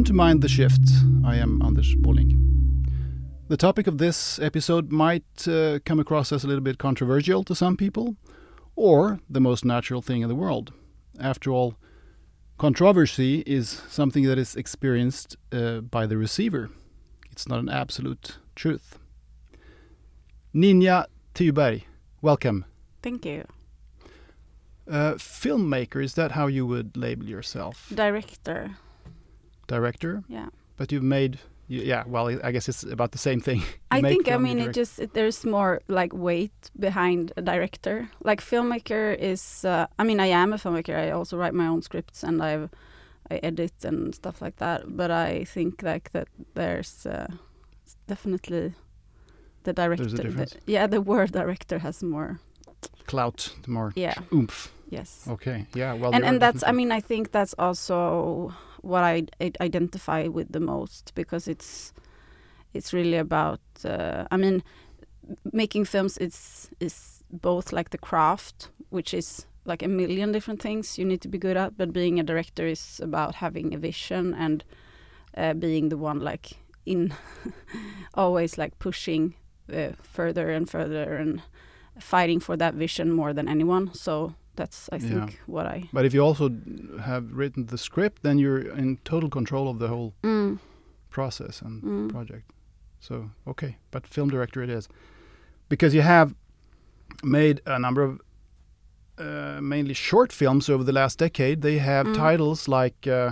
Welcome to Mind the Shift. I am Anders Bolling. The topic of this episode might uh, come across as a little bit controversial to some people, or the most natural thing in the world. After all, controversy is something that is experienced uh, by the receiver. It's not an absolute truth. Ninja Thyberg, welcome. Thank you. Uh, filmmaker, is that how you would label yourself? Director. Director? Yeah. But you've made, yeah, well, I guess it's about the same thing. I think, I mean, it just, it, there's more like weight behind a director. Like filmmaker is, uh, I mean, I am a filmmaker. I also write my own scripts and I've, I edit and stuff like that. But I think like that there's uh, definitely the director. the- difference? yeah, the word director has more. clout, more Yeah. oomph. Yes. Okay, yeah, well, and and that's I mean I think that's also what I, identify with the most because it's it's really about uh, I mean making films is is both like the craft which is like a million different things you need to be good at but being a director is about having a vision and uh, being the one like in always like pushing uh, further and further and fighting for that vision more than anyone. So that's I think Yeah. what I But if you also have written the script, then you're in total control of the whole Mm, process and mm. project. So okay, but film director it is, because you have made a number of uh, mainly short films over the last decade. They have Mm. titles like uh,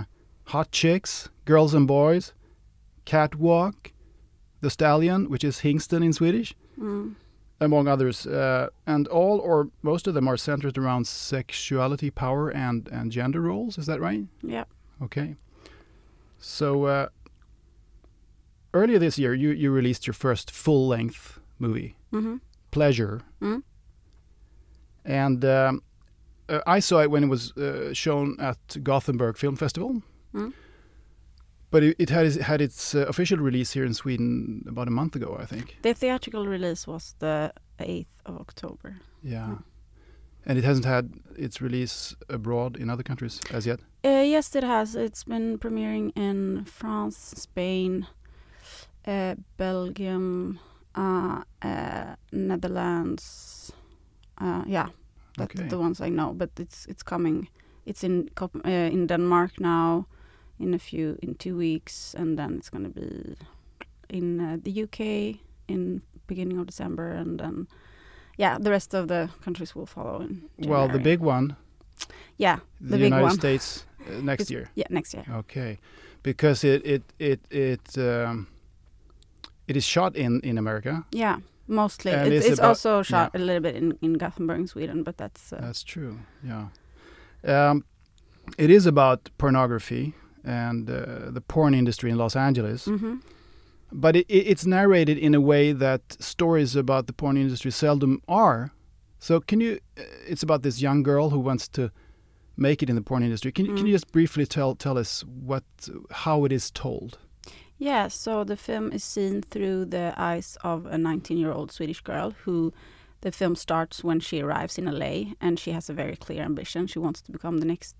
Hot Chicks, Girls and Boys, Catwalk, The Stallion, which is Hingsten in Swedish, Mm. Among others. Uh, and all or most of them are centered around sexuality, power, and and gender roles. Is that right? Yeah. Okay. So uh, earlier this year, you, you released your first full length movie, hmm Pleasure. Mm. And um, uh, I saw it when it was uh, shown at Gothenburg Film Festival. Mm. But it, it had its, had its uh, official release here in Sweden about a month ago, I think. The theatrical release was the 8th of October. Yeah. Mm. And it hasn't had its release abroad in other countries as yet. Uh, yes, it has. It's been premiering in France, Spain, uh, Belgium, uh, uh, Netherlands. Uh, yeah, that's Okay. the ones I know. But it's it's coming. It's in uh, in Denmark now, in a few in two weeks, and then it's going to be in uh, the UK in beginning of December, and then yeah, the rest of the countries will follow in. Well, the big one, yeah, the, the big United one. States uh, next It's- year. yeah next year. Okay, because it it it it um, it is shot in in America. Yeah, mostly. And it's it's it's also shot a little bit in, in Gothenburg, Sweden, but that's uh, That's true. Yeah, um, it is about pornography and uh, the porn industry in Los Angeles. mhm. But it, it, it's narrated in a way that stories about the porn industry seldom are. So can you? uh, It's about this young girl who wants to make it in the porn industry. Can you can Mm. you just briefly tell tell us what how it is told? Yeah, so the film is seen through the eyes of a 19-year-old Swedish girl who the film starts when she arrives in LA and she has a very clear ambition. She wants to become the next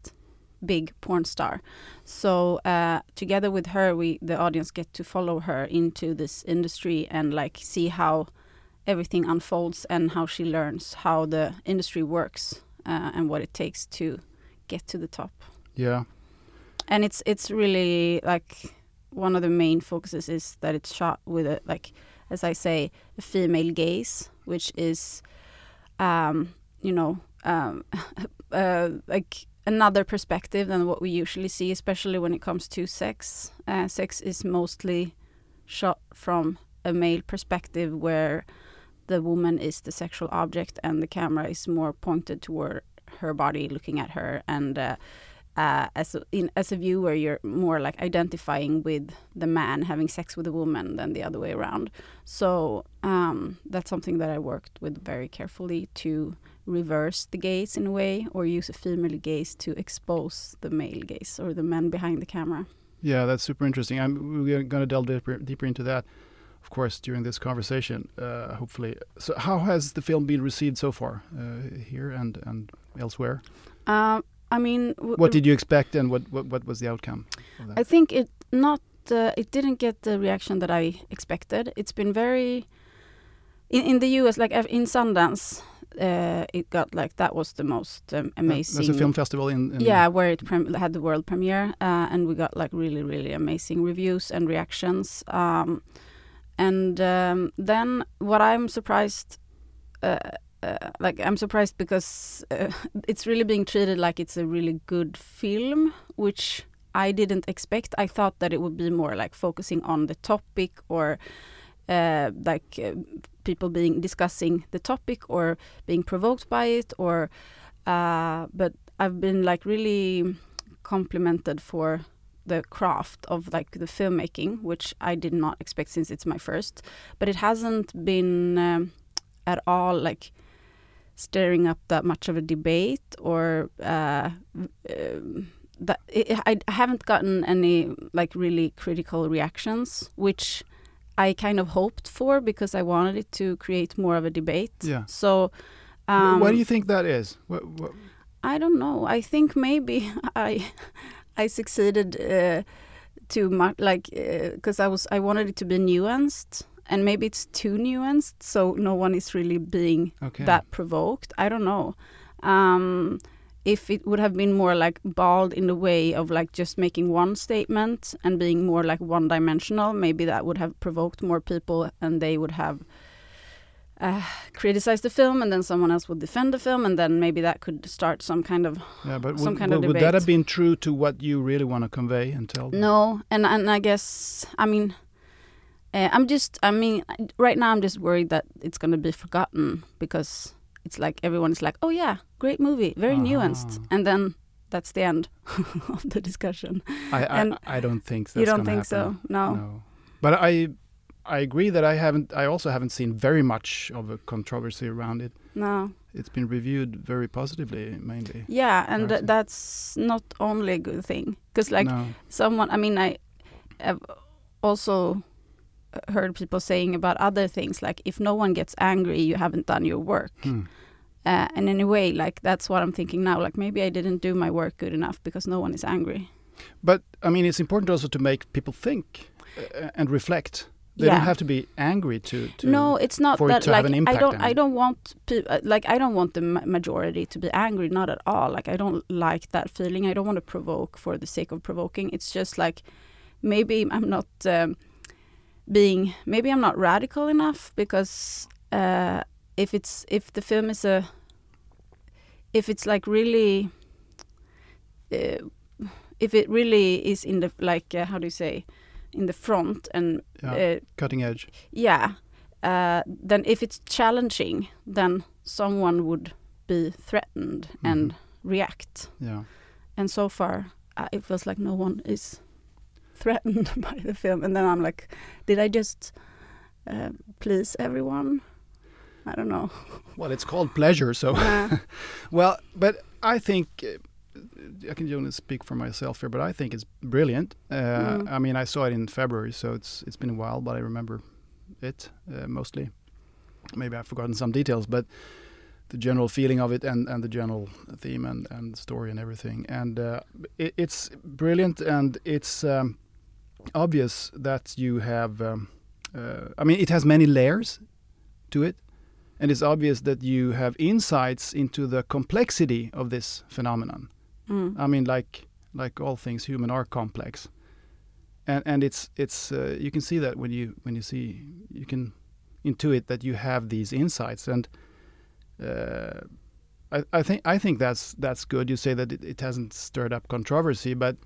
big porn star. So uh, together with her, we the audience get to follow her into this industry and like see how everything unfolds and how she learns how the industry works uh, and what it takes to get to the top. Yeah. and it's it's really like one of the main focuses is that it's shot with a like as I say a female gaze, which is um, you know um, uh, like another perspective than what we usually see, especially when it comes to sex. Uh, sex is mostly shot from a male perspective, where the woman is the sexual object and the camera is more pointed toward her body, looking at her, and uh, uh, as a, in as a viewer, you're more like identifying with the man having sex with a woman than the other way around. So um, that's something that I worked with very carefully to reverse the gaze in a way, or use a female gaze to expose the male gaze or the man behind the camera. Yeah, that's super interesting. I'm we're going to delve deeper, deeper into that, of course, during this conversation. Uh, hopefully. So, how has the film been received so far uh, here and and elsewhere? Um, I mean, w- What did you expect, and what what, what was the outcome? Of that? I think it not. Uh, it didn't get the reaction that I expected. It's been very in in the U.S. Like uh, in Sundance, uh, it got like that was the most um, amazing. There's a film festival in. in yeah, where it prem- had the world premiere, uh, and we got like really, really amazing reviews and reactions. Um, and um, then what I'm surprised, uh, like I'm surprised because uh, it's really being treated like it's a really good film, which I didn't expect. I thought that it would be more like focusing on the topic or uh, like uh, people being discussing the topic or being provoked by it or uh, but I've been like really complimented for the craft of like the filmmaking which I did not expect since it's my first but it hasn't been um, at all like stirring up that much of a debate or uh, um, that it, I haven't gotten any like really critical reactions which I kind of hoped for because I wanted it to create more of a debate. Yeah. So, um, why do you think that is? What, what? I don't know. I think maybe I I succeeded uh, too much, like because uh, I was I wanted it to be nuanced, and maybe it's too nuanced, so no one is really being okay. that provoked. I don't know. Um, if it would have been more like bald in the way of like just making one statement and being more like one dimensional, maybe that would have provoked more people and they would have uh, criticized the film and then someone else would defend the film and then maybe that could start some kind of yeah but some would, kind of would debate. that have been true to what you really want to convey and tell no and and i guess i mean uh, i'm just i mean right now i'm just worried that it's going to be forgotten because it's like everyone's like, "Oh yeah, great movie, very uh-huh. nuanced," and then that's the end of the discussion. I I, I, don't think that's you don't think happen. so. No. no, but I I agree that I haven't. I also haven't seen very much of a controversy around it. No, it's been reviewed very positively, mainly. Yeah, and th that's not only a good thing because, like, no. someone. I mean, I have also heard people saying about other things like if no one gets angry you haven't done your work. Hmm. uh, and in a way like that's what i'm thinking now like maybe i didn't do my work good enough because no one is angry. But i mean it's important also to make people think uh, and reflect. They yeah. don't have to be angry to, to no it's not that like i don't i don't want uh, like i don't want the majority to be angry not at all. Like i don't like that feeling. I don't want to provoke for the sake of provoking. It's just like maybe i'm not um, being maybe I'm not radical enough because uh, if it's if the film is a if it's like really uh, if it really is in the like uh, how do you say in the front and yeah, uh, cutting edge. yeah uh, then if it's challenging then someone would be threatened mm -hmm. and react. Yeah. And so far uh, it feels like no one is threatened by the film, and then I'm like, did I just uh, please everyone? I don't know. Well, it's called pleasure, so. well, but I think uh, I can only speak for myself here, but I think it's brilliant. Uh, mm. I mean, I saw it in February, so it's it's been a while, but I remember it uh, mostly. Maybe I've forgotten some details, but the general feeling of it and, and the general theme and, and story and everything. And uh, it, it's brilliant, and it's um, obvious that you have. Um, uh, I mean, it has many layers to it, and it's obvious that you have insights into the complexity of this phenomenon. Mm. I mean, like like all things human are complex, and and it's it's uh, you can see that when you when you see you can intuit that you have these insights and. Uh, I, I think I think that's that's good. You say that it, it hasn't stirred up controversy, but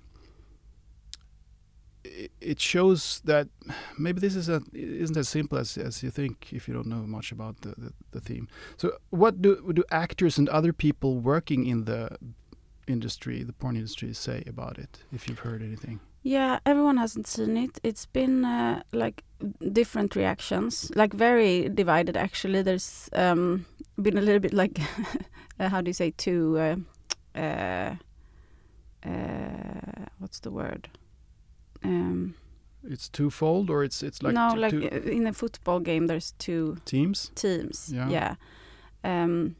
it shows that maybe this is a, isn't as simple as, as you think if you don't know much about the, the, the, theme. So, what do do actors and other people working in the industry, the porn industry, say about it? If you've heard anything. Yeah, everyone hasn't seen it. It's been uh, like different reactions, like very divided. Actually, there's um, been a little bit like uh, how do you say to uh, uh, uh, what's the word? Um, it's twofold, or it's it's like no, like in a football game, there's two teams. Teams, yeah. yeah. Um,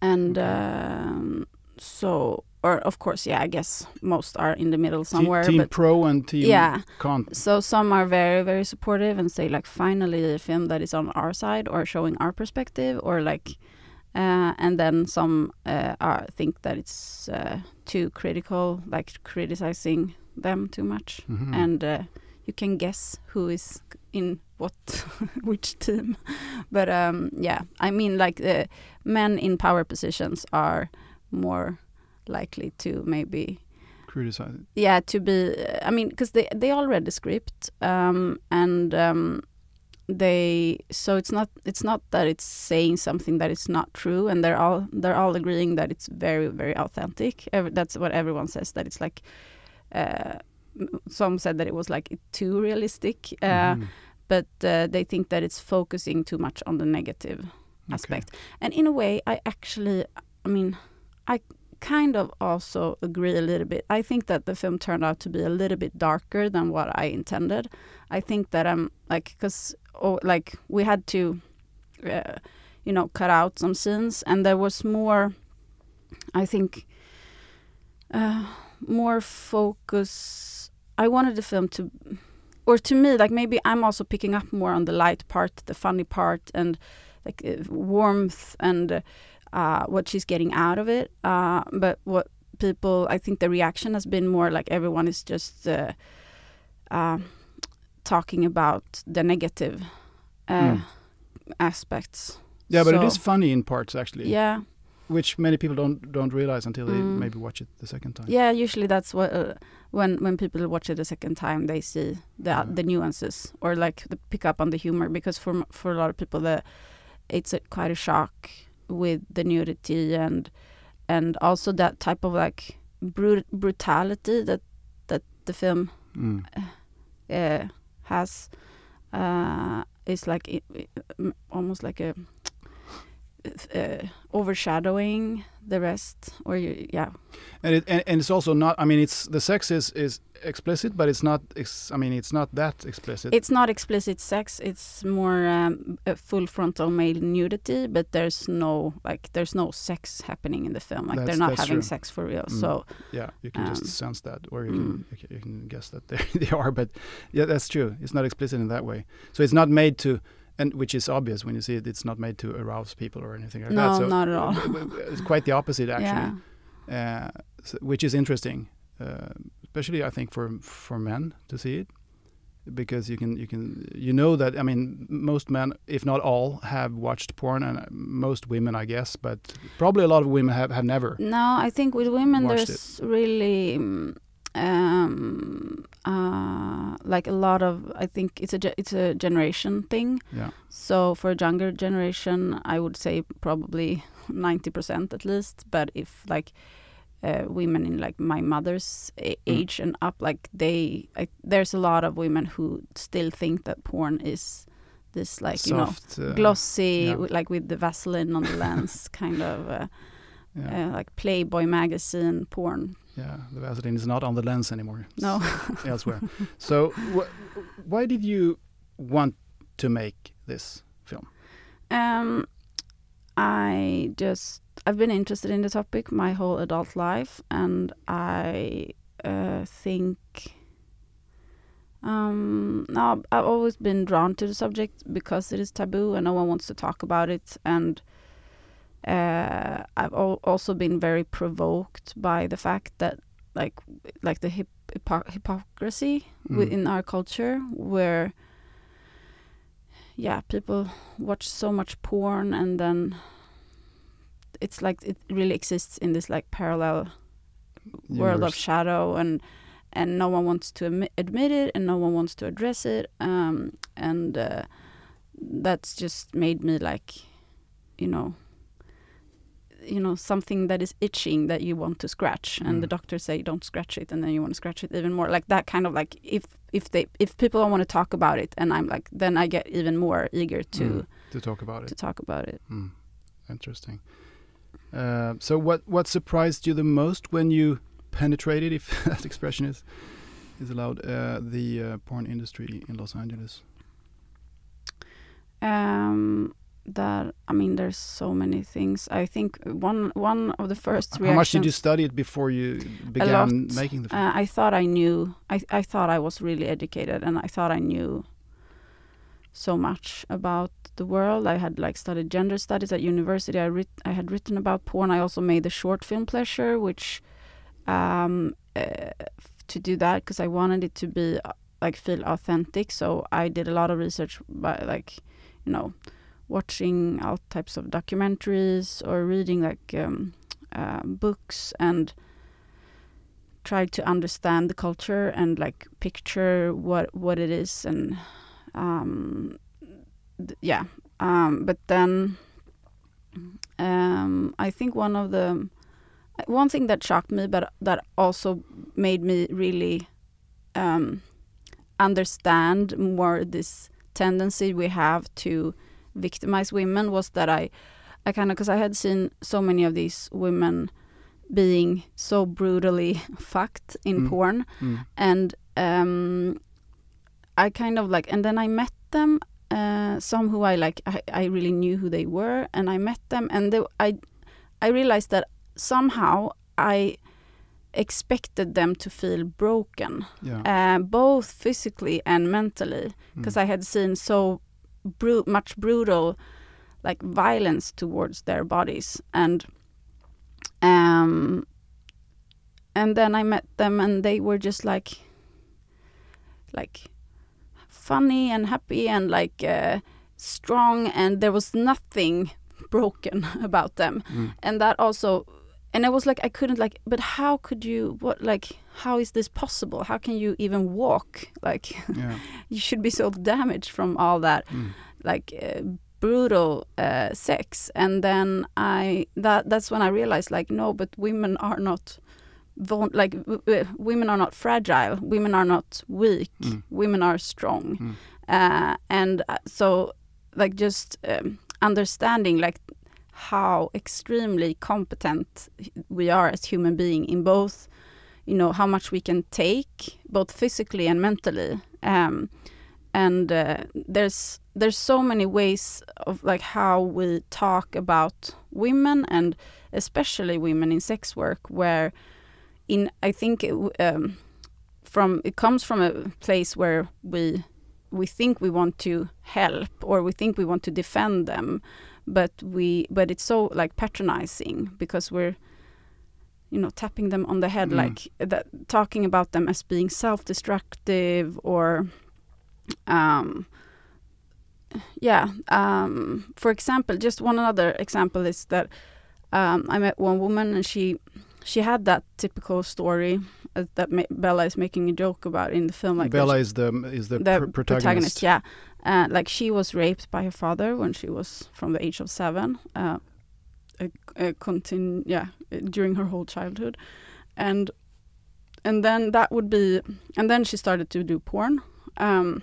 and okay. um, so or of course yeah i guess most are in the middle somewhere team but pro and team yeah con. so some are very very supportive and say like finally a film that is on our side or showing our perspective or like uh, and then some uh, are think that it's uh, too critical like criticizing them too much Mhm. and uh, you can guess who is in what which team but um yeah i mean like the men in power positions are more likely to maybe criticize it. yeah to be i mean because they they all read the script um and um they so it's not it's not that it's saying something that is not true and they're all they're all agreeing that it's very very authentic Ev- that's what everyone says that it's like uh some said that it was like too realistic uh Mhm. but uh, they think that it's focusing too much on the negative aspect. And in a way, I actually, I mean, I kind of also agree a little bit. I think that the film turned out to be a little bit darker than what I intended. I think that I'm like, because oh, like we had to, uh, you know, cut out some scenes, and there was more. I think uh, more focus. I wanted the film to or to me like maybe i'm also picking up more on the light part the funny part and like uh, warmth and uh, what she's getting out of it uh, but what people i think the reaction has been more like everyone is just uh, uh, talking about the negative uh, Mm. aspects Yeah, but it So- is funny in parts actually. yeah Which many people don't don't realize until they Mm. maybe watch it the second time. yeah usually that's what uh, when when people watch it a second time they see the Yeah. the nuances or like the pick up on the humor because for for a lot of people the it's a quite a shock with the nudity and and also that type of like brut- brutality that that the film Mm. uh, has uh, is like i i- m- almost like a uh, overshadowing the rest or you, yeah And it and, and it's also not. I mean, it's the sex is is explicit, but it's not. Ex, I mean, it's not that explicit. It's not explicit sex. It's more um, a full frontal male nudity, but there's no like there's no sex happening in the film. Like That's- they're not having true. sex for real. Mm. So yeah, you can just um, sense that, or you, mm. can, you can you can guess that they they are. But yeah, that's true. It's not explicit in that way. So it's not made to. And which is obvious when you see it, it's not made to arouse people or anything like No, that. So not at all. It's quite the opposite, actually. yeah, uh, so, which is interesting, uh, especially I think for for men to see it, because you can you can you know that I mean most men, if not all, have watched porn, and most women, I guess, but probably a lot of women have have never. no, I think with women there's really mm, um, uh, like a lot of. I think it's a it's a generation thing. Yeah, So for a younger generation, I would say probably ninety percent at least. But if like uh, women in like my mother's a- Mm. age and up, like they, I, there's a lot of women who still think that porn is this like you know soft, uh, glossy, yeah. like with the Vaseline on the lens, kind of uh, Yeah, uh, like Playboy magazine porn. yeah, the Vaseline is not on the lens anymore. No, elsewhere. so, wh- why did you want to make this film? Um, I just I've been interested in the topic my whole adult life, and I uh, think um, no, I've always been drawn to the subject because it is taboo and no one wants to talk about it, and uh, I've al- also been very provoked by the fact that like like the hip- hypo- hypocrisy Mm. within our culture where yeah people watch so much porn and then it's like it really exists in this like parallel world of shadow and and no one wants to admi- admit it and no one wants to address it um and uh, that's just made me like you know you know something that is itching that you want to scratch and the Mm. doctors say don't scratch it and then you want to scratch it even more like that kind of like if if they if people don't want to talk about it and i'm like then i get even more eager to Mm, to talk about it. to talk about it Mm, interesting. Uh, so, what what surprised you the most when you penetrated, if that expression is is allowed, uh, the uh, porn industry in Los Angeles? um that I mean, there's so many things. I think one one of the first How much did you study it before you began making the film? Uh, I thought I knew. I I thought I was really educated, and I thought I knew so much about the world. I had like studied gender studies at university. I writ- I had written about porn. I also made the short film Pleasure, which um, uh, to do that because I wanted it to be uh, like feel authentic. So I did a lot of research by like you know watching all types of documentaries or reading like um, uh, books and try to understand the culture and like picture what what it is and um th- yeah um but then um i think one of the one thing that shocked me but that also made me really um understand more this tendency we have to victimize women was that i i kind of because i had seen so many of these women being so brutally fucked in Mm. porn Mm. and um i kind of like and then i met them uh some who i like i, I really knew who they were and i met them and they, i i realized that somehow i expected them to feel broken Yeah. uh, both physically and mentally because Mm. i had seen so bru- much brutal like violence towards their bodies and um and then i met them and they were just like like funny and happy and like uh, strong and there was nothing broken about them Mm. and that also and i was like i couldn't like but how could you what like how is this possible how can you even walk like Yeah. you should be so damaged from all that Mm. Like uh, brutal uh, sex. And then i that that's when i realized like no but women are not like women are not fragile. Women are not weak. Mm. women are strong. Mm. uh, and so like just um, understanding like how extremely competent we are as human being in both you know how much we can take both physically and mentally. Um, and uh, there's there's so many ways of like how we talk about women and especially women in sex work where in i think it, um, from it comes from a place where we we think we want to help or we think we want to defend them but we but it's so like patronizing because we're you know tapping them on the head Mm. like that talking about them as being self-destructive or um yeah um for example just one other example is that um i met one woman and she she had that typical story uh, that ma- bella is making a joke about in the film like Bella is the is the, the pr- protagonist. yeah uh, like she was raped by her father when she was from the age of seven uh, uh, uh, continu- yeah during her whole childhood and and then that would be and then she started to do porn um,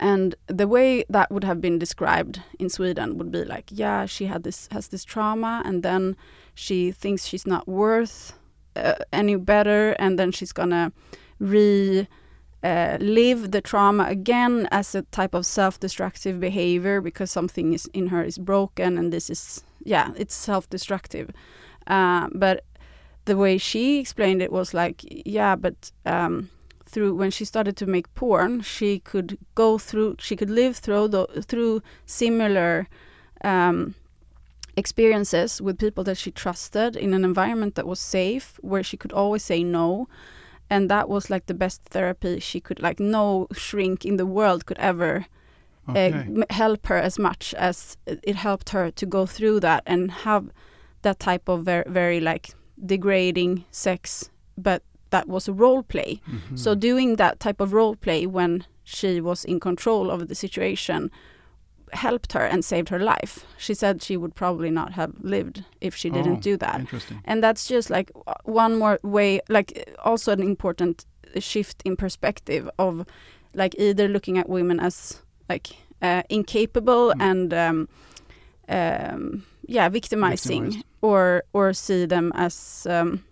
and the way that would have been described in Sweden would be like yeah she had this has this trauma and then she thinks she's not worth uh, any better and then she's gonna re uh, live the trauma again as a type of self-destructive behavior because something is in her is broken and this is yeah it's self-destructive. Uh, but the way she explained it was like yeah but um, through when she started to make porn she could go through she could live through the, through similar um, experiences with people that she trusted in an environment that was safe where she could always say no and that was like the best therapy she could like no shrink in the world could ever Okay. uh, help her as much as it helped her to go through that and have that type of very, very like degrading sex but that was a role play Mhm. so doing that type of role play when she was in control of the situation helped her and saved her life she said she would probably not have lived if she didn't Oh, do that Interesting. and that's just like one more way like also an important shift in perspective of like either looking at women as like uh, incapable Mm. and um, um, yeah victimizing Victimized. or or see them as um,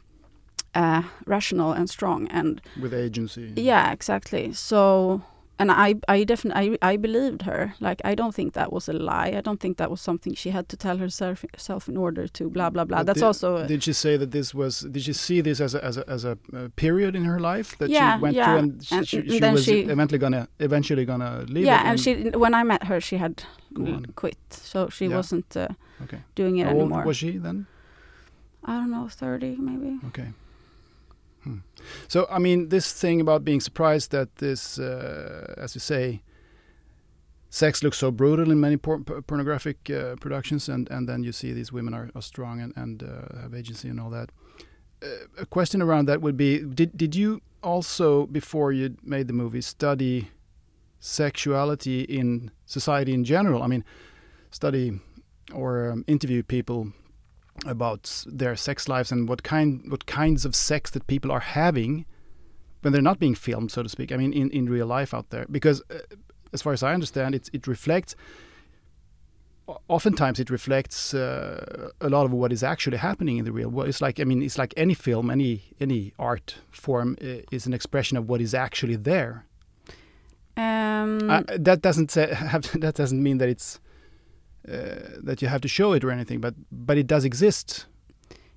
uh, rational and strong and With agency. yeah exactly so and I I definitely I, I believed her. Like I don't think that was a lie. I don't think that was something she had to tell herself self in order to blah blah blah. But That's did, also Did she say that this was? Did she see this as a as a, as a uh, period in her life that Yeah, she went yeah. through, and she, And she, she was she- eventually gonna eventually gonna leave yeah. it? And she when I met her, she had Go l- on. quit, so she Yeah. wasn't uh, Okay. doing it How old anymore. was she then? I don't know, thirty maybe. Okay. Hmm. So I mean, this thing about being surprised that this, uh, as you say, sex looks so brutal in many por- pornographic uh, productions, and and then you see these women are, are strong and and uh, have agency and all that. Uh, a question around that would be: Did did you also, before you made the movie, study sexuality in society in general? I mean, study or um, interview people about their sex lives and what kind what kinds of sex that people are having when they're not being filmed, so to speak. I mean, in, in real life out there, because uh, as far as I understand, it it reflects. Oftentimes, it reflects uh, a lot of what is actually happening in the real world. It's like I mean, it's like any film, any any art form uh, is an expression of what is actually there. Um, Uh, that doesn't say, have that doesn't mean that it's uh, that you have to show it or anything, but but it does exist.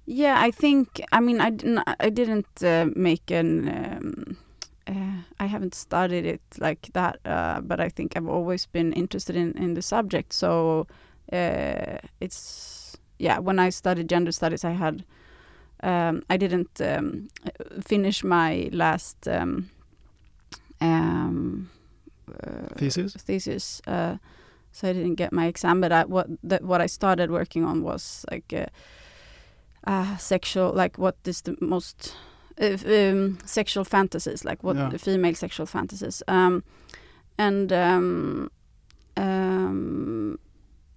Yeah, I think. I mean, I didn't. I didn't uh, make an. Um, uh, I haven't studied it like that, uh, but I think I've always been interested in in the subject. So uh, it's yeah. When I studied gender studies, I had. Um, I didn't um, finish my last um, um, uh, Thesis? thesis, uh, so I didn't get my exam. But I, what that what I started working on was like uh, uh, sexual, like what is the most uh, um, sexual fantasies, like what Yeah. the female sexual fantasies, um, and um, um,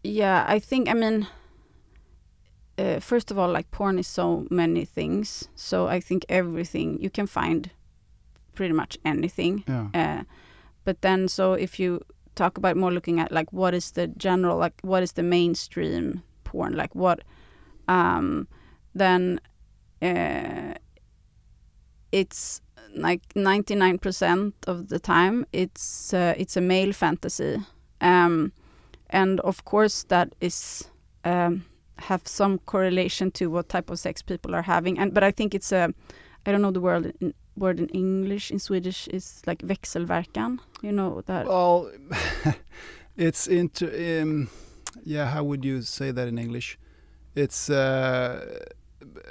yeah, I think I mean. Uh, first of all, like porn is so many things, so I think everything you can find, pretty much anything. Yeah. Uh, but then, so if you talk about more looking at like what is the general, like what is the mainstream porn, like what, um, then uh, it's like 99% of the time it's uh, it's a male fantasy. Um, and of course that is um, have some correlation to what type of sex people are having. And but I think it's a I don't know the word in, word in English in Swedish is like växelverkan you know that Well, it's into um, yeah. How would you say that in English? It's uh,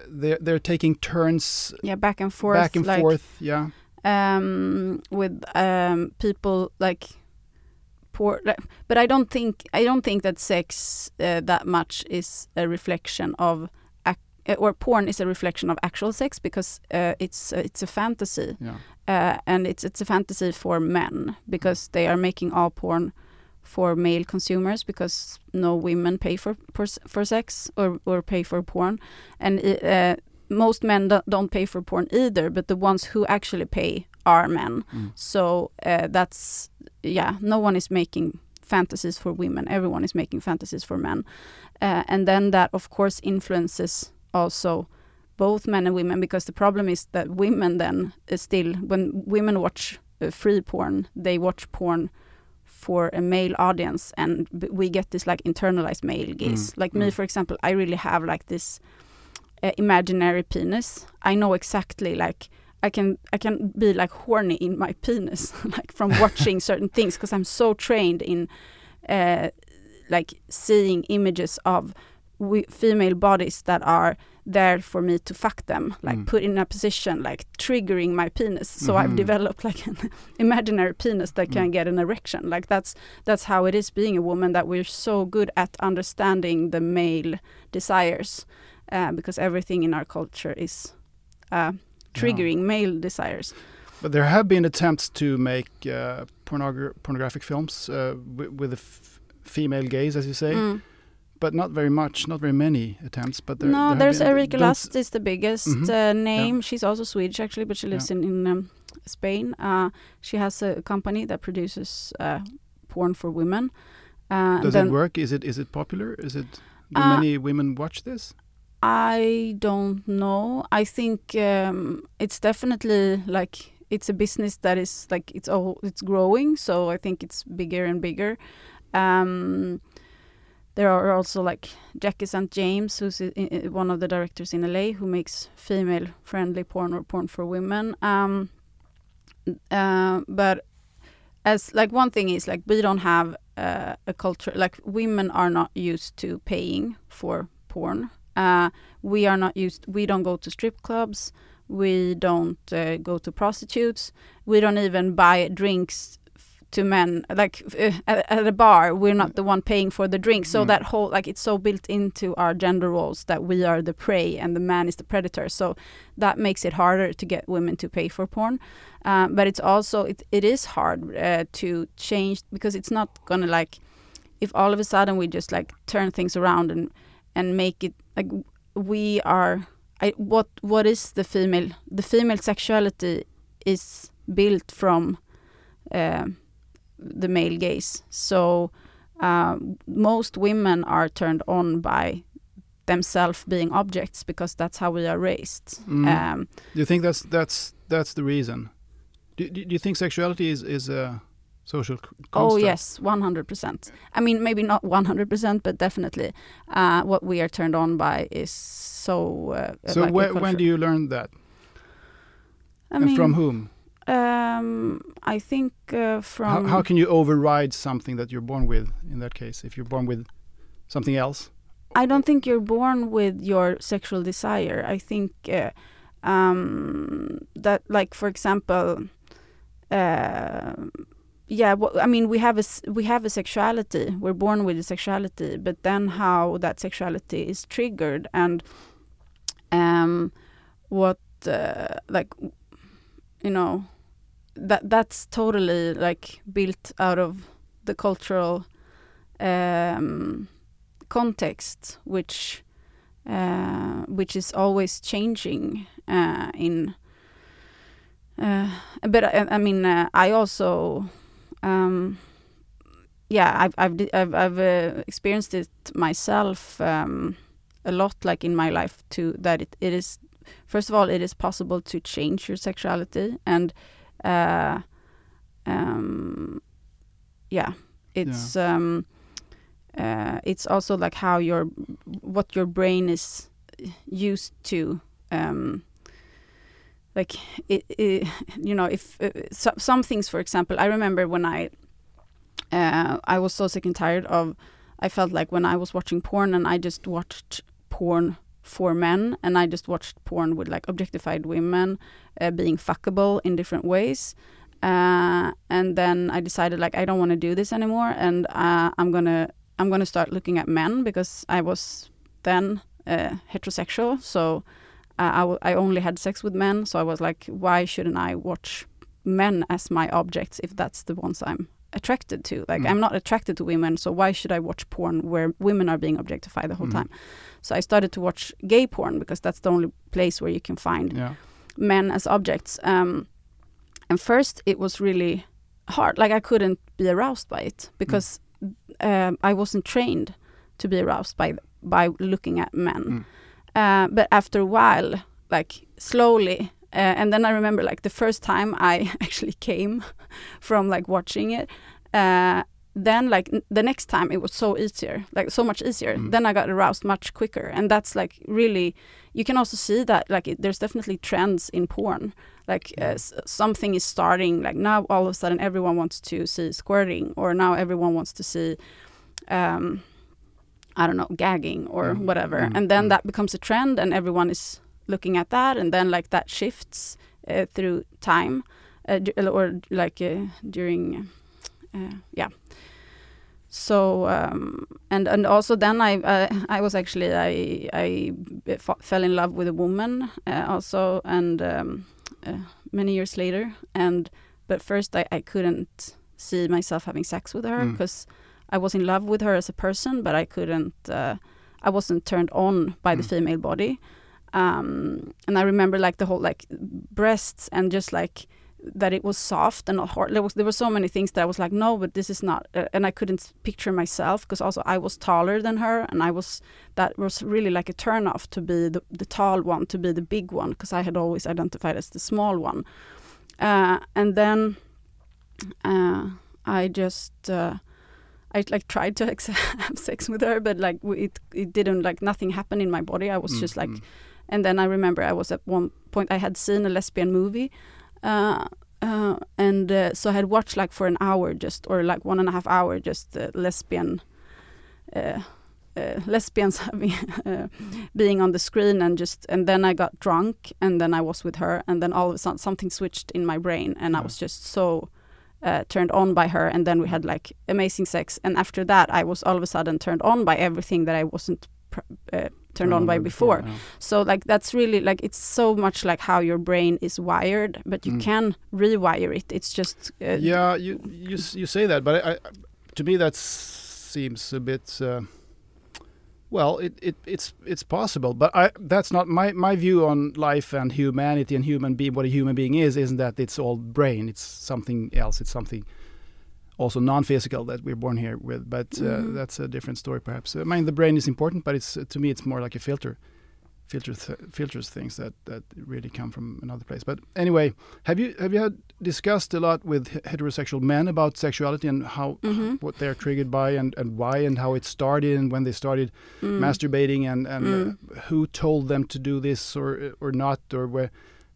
they're they're taking turns yeah back and forth back and like, forth. Yeah. um, with um, people like poor like, but I don't think I don't think that sex uh, that much is a reflection of or porn is a reflection of actual sex because uh, it's uh, it's a fantasy. Yeah. uh, and it's it's a fantasy for men because they are making all porn for male consumers because no women pay for for, for sex or or pay for porn. And uh, most men do- don't pay for porn either but the ones who actually pay are men. Mm. so uh, that's yeah no one is making fantasies for women. Everyone is making fantasies for men. Uh, and then that of course influences also both men and women because the problem is that women then uh, still when women watch uh, free porn they watch porn for a male audience and we get this like internalized male gaze. Like me mm. for example i really have like this uh, imaginary penis. I know exactly like i can i can be like horny in my penis like from watching certain things because i'm so trained in uh, like seeing images of we- female bodies that are there for me to fuck them like Mm. put in a position like triggering my penis so i've Mhm. developed like an imaginary penis that can Mm. get an erection like that's that's how it is being a woman that we're so good at understanding the male desires uh, because everything in our culture is uh, triggering male desires But there have been attempts to make uh, pornogra- pornographic films uh, wi- with a f- female gaze, as you say, Mm. But not very much, not very many attempts. But there, no, there there's Erika Lust is the biggest Mhm. uh, name. She's also Swedish actually, but she lives Yeah. in in um, Spain. Uh, she has a company that produces uh, porn for women. Uh, Does it work? Is it is it popular? Is it? Do Uh, many women watch this? I don't know. I think um, it's definitely like it's a business that is like it's all it's growing. So I think it's bigger and bigger. Um, there are also like Jackie St. James, who's one of the directors in LA, who makes female-friendly porn or porn for women. Um, uh, but as like one thing is like we don't have uh, a culture like women are not used to paying for porn. Uh, we are not used. We don't go to strip clubs. We don't uh, go to prostitutes. We don't even buy drinks to men. Like uh, at, a bar, we're not the one paying for the drink. So Mm. that whole like it's so built into our gender roles that we are the prey and the man is the predator. So that makes it harder to get women to pay for porn. Um, but it's also it, it is hard uh, to change because it's not gonna like if all of a sudden we just like turn things around and and make it like we are I, what what is the female the female sexuality is built from uh, the male gaze so um, most women are turned on by themselves being objects because that's how we are raised Mm. um, Do you think that's that's that's the reason? Do, do, do you think sexuality is is a social c- Oh yes, one hundred percent. I mean, maybe not one hundred percent, but definitely, uh, what we are turned on by is so. Uh, So like a whe- when do you learn that? I and mean, from whom? Um, I think uh, from. How, how can you override something that you're born with? In that case, if you're born with something else, I don't think you're born with your sexual desire. I think uh, um, that, like for example, uh, yeah. wh- I mean, we have a we have a sexuality. We're born with a sexuality, but then how that sexuality is triggered and um, what uh, like you know that that's totally like built out of the cultural um, context, which uh, which is always changing uh, in. Uh, but I, I mean, uh, I also, um, yeah, I've I've I've, I've uh, experienced it myself um, a lot, like in my life too. That it, it is, first of all, it is possible to change your sexuality, and uh, um, yeah, it's um, uh, it's also like how your what your brain is used to um, like it, it, you know if uh, so, some things for example i remember when i uh, i was so sick and tired of i felt like when i was watching porn and i just watched porn for men and i just watched porn with like objectified women uh, being fuckable in different ways. Uh, and then i decided like i don't want to do this anymore and uh, i'm gonna i'm gonna start looking at men because i was then uh, heterosexual. So uh, I, w- I only had sex with men, so I was like, why shouldn't I watch men as my objects if that's the ones I'm attracted to? Like, Mm. I'm not attracted to women, so why should I watch porn where women are being objectified the whole Mhm. time? So I started to watch gay porn because that's the only place where you can find yeah, men as objects. Um, and first, it was really hard. Like I couldn't be aroused by it because um, I wasn't trained to be aroused by by looking at men. Mm. Uh, but after a while, like slowly, uh, and then I remember like the first time I actually came from like watching it. Uh, then like n- the next time it was so easier, like so much easier. Mm. Then I got aroused much quicker, and that's like really. You can also see that like it, there's definitely trends in porn. Like uh, s- something is starting. Like now all of a sudden everyone wants to see squirting, or now everyone wants to see. Um, I don't know, gagging or Mm, whatever. mm, and then that becomes a trend and everyone is looking at that and then like that shifts uh, through time uh, or like uh, during uh, yeah so um, and and also then I uh, I was actually I I f- fell in love with a woman uh, also and um, uh, many years later and but first I, I couldn't see myself having sex with her Mm. because I was in love with her as a person but I couldn't uh, I wasn't turned on by the Mm. female body um, and I remember like the whole like breasts and just like that it was soft and not hard. There was there were so many things that I was like, no, but this is not, uh, and I couldn't picture myself because also I was taller than her, and I was that was really like a turn off to be the the tall one, to be the big one, because I had always identified as the small one. uh, and then uh, I just uh, I like tried to have sex with her, but like it it didn't like nothing happened in my body. I was mm, just like, mm. And then I remember I was at one point I had seen a lesbian movie. Uh, uh, and uh, so I had watched like for an hour just or like one and a half hour just lesbian uh, uh, lesbians uh, being on the screen and just and then I got drunk and then I was with her and then all of a sudden something switched in my brain and yeah. I was just so uh, turned on by her and then we had like amazing sex and after that I was all of a sudden turned on by everything that I wasn't uh, turned on by before, before. Yeah. so like that's really like it's so much like how your brain is wired but you mm. can rewire it it's just uh, yeah you you you say that but I, I, to me that seems a bit uh, well, it, it it's it's possible, but I that's not my my view on life and humanity and human being. What a human being is isn't that it's all brain. It's something else. It's something also non-physical that we're born here with. But uh, mm -hmm. that's a different story, perhaps. I mean, the brain is important, but it's to me it's more like a filter filters filters things that that really come from another place. But anyway, have you have you had discussed a lot with heterosexual men about sexuality and how mm -hmm. what they're triggered by and and why and how it started and when they started mm. masturbating and and mm. uh, who told them to do this or or not or where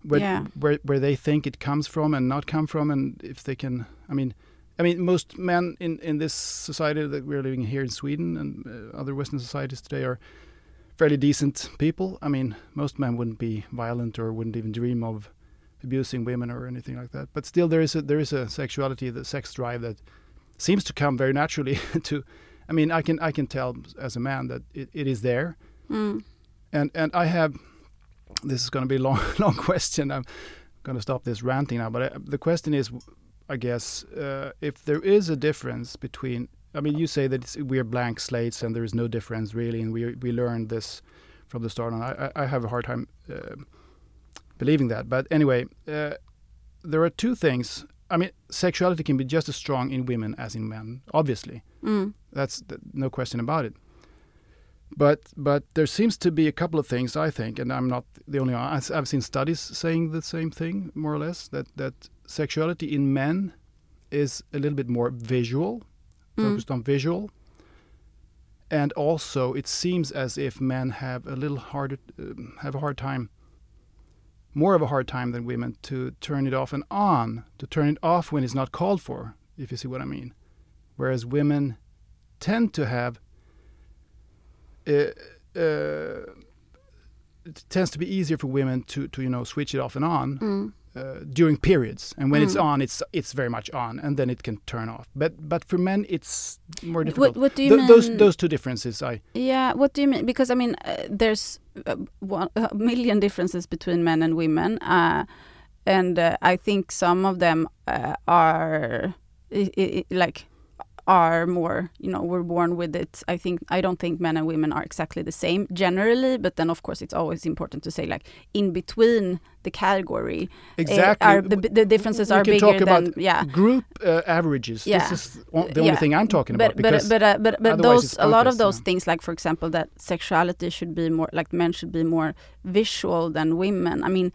where, yeah. where where they think it comes from and not come from and if they can I mean I mean, most men in, in this society that we're living here in Sweden and uh, other Western societies today are fairly decent people. I mean, most men wouldn't be violent or wouldn't even dream of abusing women or anything like that. But still, there is a there is a sexuality, the sex drive that seems to come very naturally to. I mean, I can I can tell as a man that it, it is there, mm. and and I have. This is going to be a long long question. I'm going to stop this ranting now. But I, the question is, I guess, uh, if there is a difference between I mean, you say that we are blank slates and there is no difference really, and we we learned this from the start. And I, I have a hard time uh, believing that. But anyway, uh, there are two things. I mean, sexuality can be just as strong in women as in men. Obviously, mm. that's th no question about it. But but there seems to be a couple of things I think, and I'm not the only one. I've seen studies saying the same thing, more or less, that that sexuality in men is a little bit more visual Mm. focused on visual. And also, it seems as if men have a little harder, uh, have a hard time, more of a hard time than women to turn it off and on, to turn it off when it's not called for, if you see what I mean. Whereas women tend to have, uh, uh, it tends to be easier for women to, to you know, switch it off and on. Mm uh, during periods, and when mm. it's on, it's it's very much on, and then it can turn off. But but for men, it's more difficult. What, what do you Th mean? Those those two differences, I yeah. What do you mean? Because I mean, uh, there's one, a million differences between men and women, uh, and uh, I think some of them uh, are like are more you know we're born with it. I think i don't think men and women are exactly the same generally but then of course it's always important to say like in between the category eh, exactly. are the, the differences we are bigger talk about than yeah. group uh, averages. Yeah. this is the only yeah. thing i'm talking but, about because but uh, but but those a lot of those things like for example that sexuality should be more like men should be more visual than women. I mean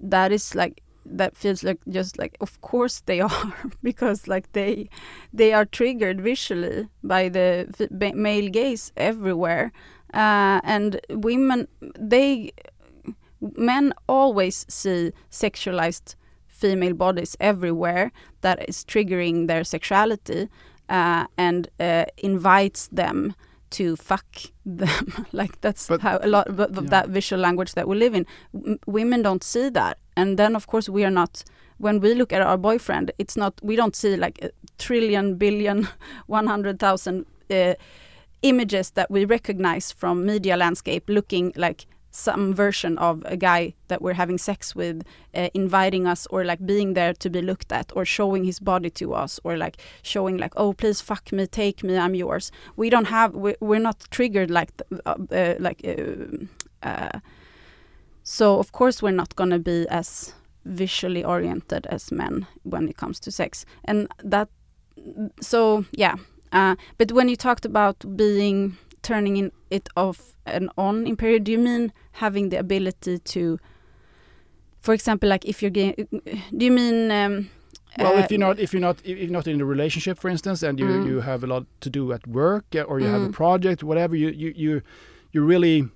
that is like that feels like just like of course they are because like they they are triggered visually by the male gaze everywhere. Uh, and women they men always see sexualized female bodies everywhere that is triggering their sexuality uh, and uh, invites them to fuck them like that's but, how a lot of, yeah. that visual language that we live in w women don't see that and then of course we are not when we look at our boyfriend it's not we don't see like a trillion billion 100,000 uh, images that we recognize from media landscape looking like some version of a guy that we're having sex with uh, inviting us or like being there to be looked at or showing his body to us or like showing like oh please fuck me take me i'm yours. We don't have we, we're not triggered like uh, uh, like uh, uh, so of course we're not going to be as visually oriented as men when it comes to sex. And that so yeah uh, but when you talked about being turning in it off and on in period do you mean having the ability to for example, like if you're getting, do you mean? Um, Well, uh, if you're not if you're not if you're not in a relationship, for instance, and you Mm. you have a lot to do at work or you have a Mm. project, whatever, you you you you really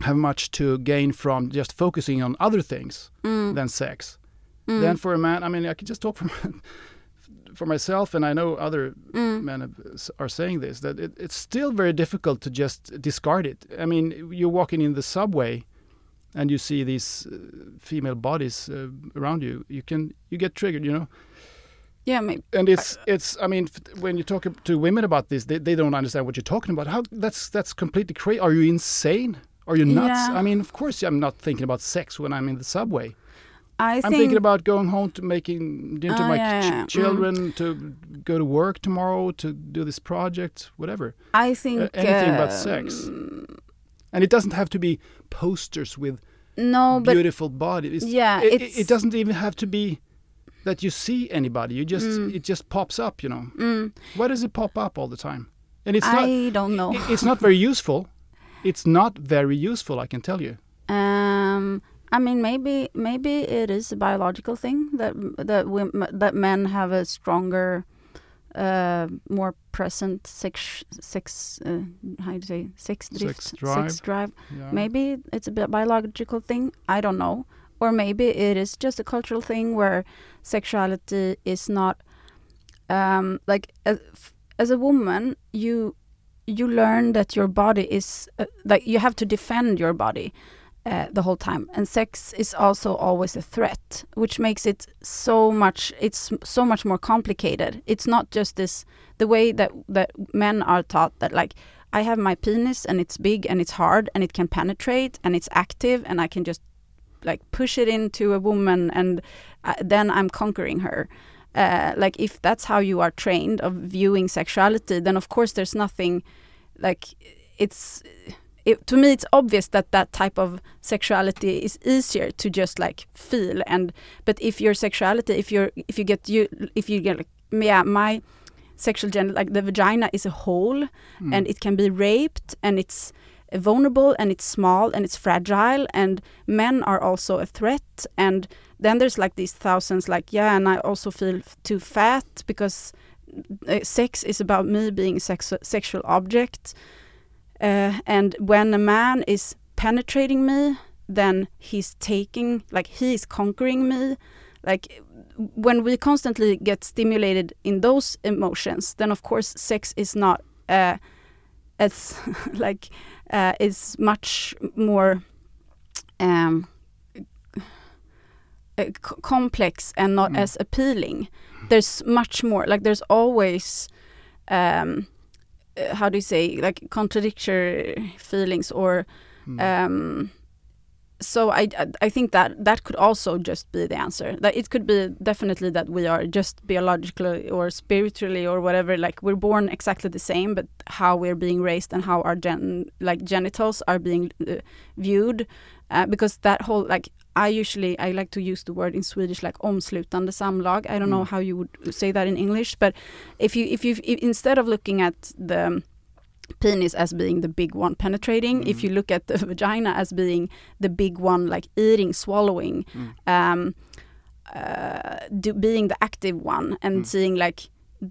have much to gain from just focusing on other things mm, than sex. mm, Then for a man, I mean, I can just talk for for myself, and I know other mm, men have, are saying this that it, it's still very difficult to just discard it. I mean, you're walking in the subway, and you see these uh, female bodies uh, around you. You can you get triggered, you know. yeah, maybe. And it's it's. I mean, when you talk to women about this, they, they don't understand what you're talking about. How that's that's completely crazy. Are you insane? Are you nuts? Yeah. I mean, of course, I'm not thinking about sex when I'm in the subway. I I'm think thinking about going home to making dinner to Ah, my yeah, ch- yeah, yeah. Mm. children, to go to work tomorrow, to do this project, whatever. I think uh, anything but sex. um, And it doesn't have to be posters with No, but beautiful bodies. yeah, it, it- doesn't even have to be that you see anybody. You just Mm. it just pops up, you know. Mm, Why does it pop up all the time? And it's not I don't know. it's not very useful. It's not very useful, I can tell you. Um, I mean, maybe maybe it is a biological thing that that that men have a stronger, uh, more present sex sex uh, how do you say sex drift drive. sex drive. Yeah. Maybe it's a bi- biological thing. I don't know. Or maybe it is just a cultural thing where sexuality is not um, like as, as a woman you you learn that your body is uh, like you have to defend your body uh, the whole time and sex is also always a threat which makes it so much it's so much more complicated it's not just this the way that that men are taught that like I have my penis and it's big and it's hard and it can penetrate and it's active and I can just like push it into a woman and uh, then I'm conquering her. Uh, like if that's how you are trained of viewing sexuality, then of course there's nothing like it's it, to me it's obvious that that type of sexuality is easier to just like feel and but if your sexuality if you're if you get you if you get like yeah my sexual gender like the vagina is a hole Mm. and it can be raped and it's vulnerable and it's small and it's fragile and men are also a threat and then there's like these thousands like yeah and i also feel too fat because uh, sex is about me being a sex- sexual object uh, and when a man is penetrating me then he's taking like he is conquering me like when we constantly get stimulated in those emotions then of course sex is not uh, as like uh, is much more um, uh, complex and not Mm. as appealing. There's much more like there's always um, uh, how do you say like contradictory feelings or Mm. um, so I, I think that that could also just be the answer. That it could be definitely that we are just biologically or spiritually or whatever. Like we're born exactly the same, but how we're being raised and how our gen like genitals are being uh, viewed, uh, because that whole like I usually I like to use the word in Swedish like omslutande samlag. I don't know Mm. how you would say that in English, but if you if you if, instead of looking at the penis as being the big one penetrating if Mm. you look at the vagina as being the big one like eating swallowing Mm. um uh, do, being the active one and Mm. seeing like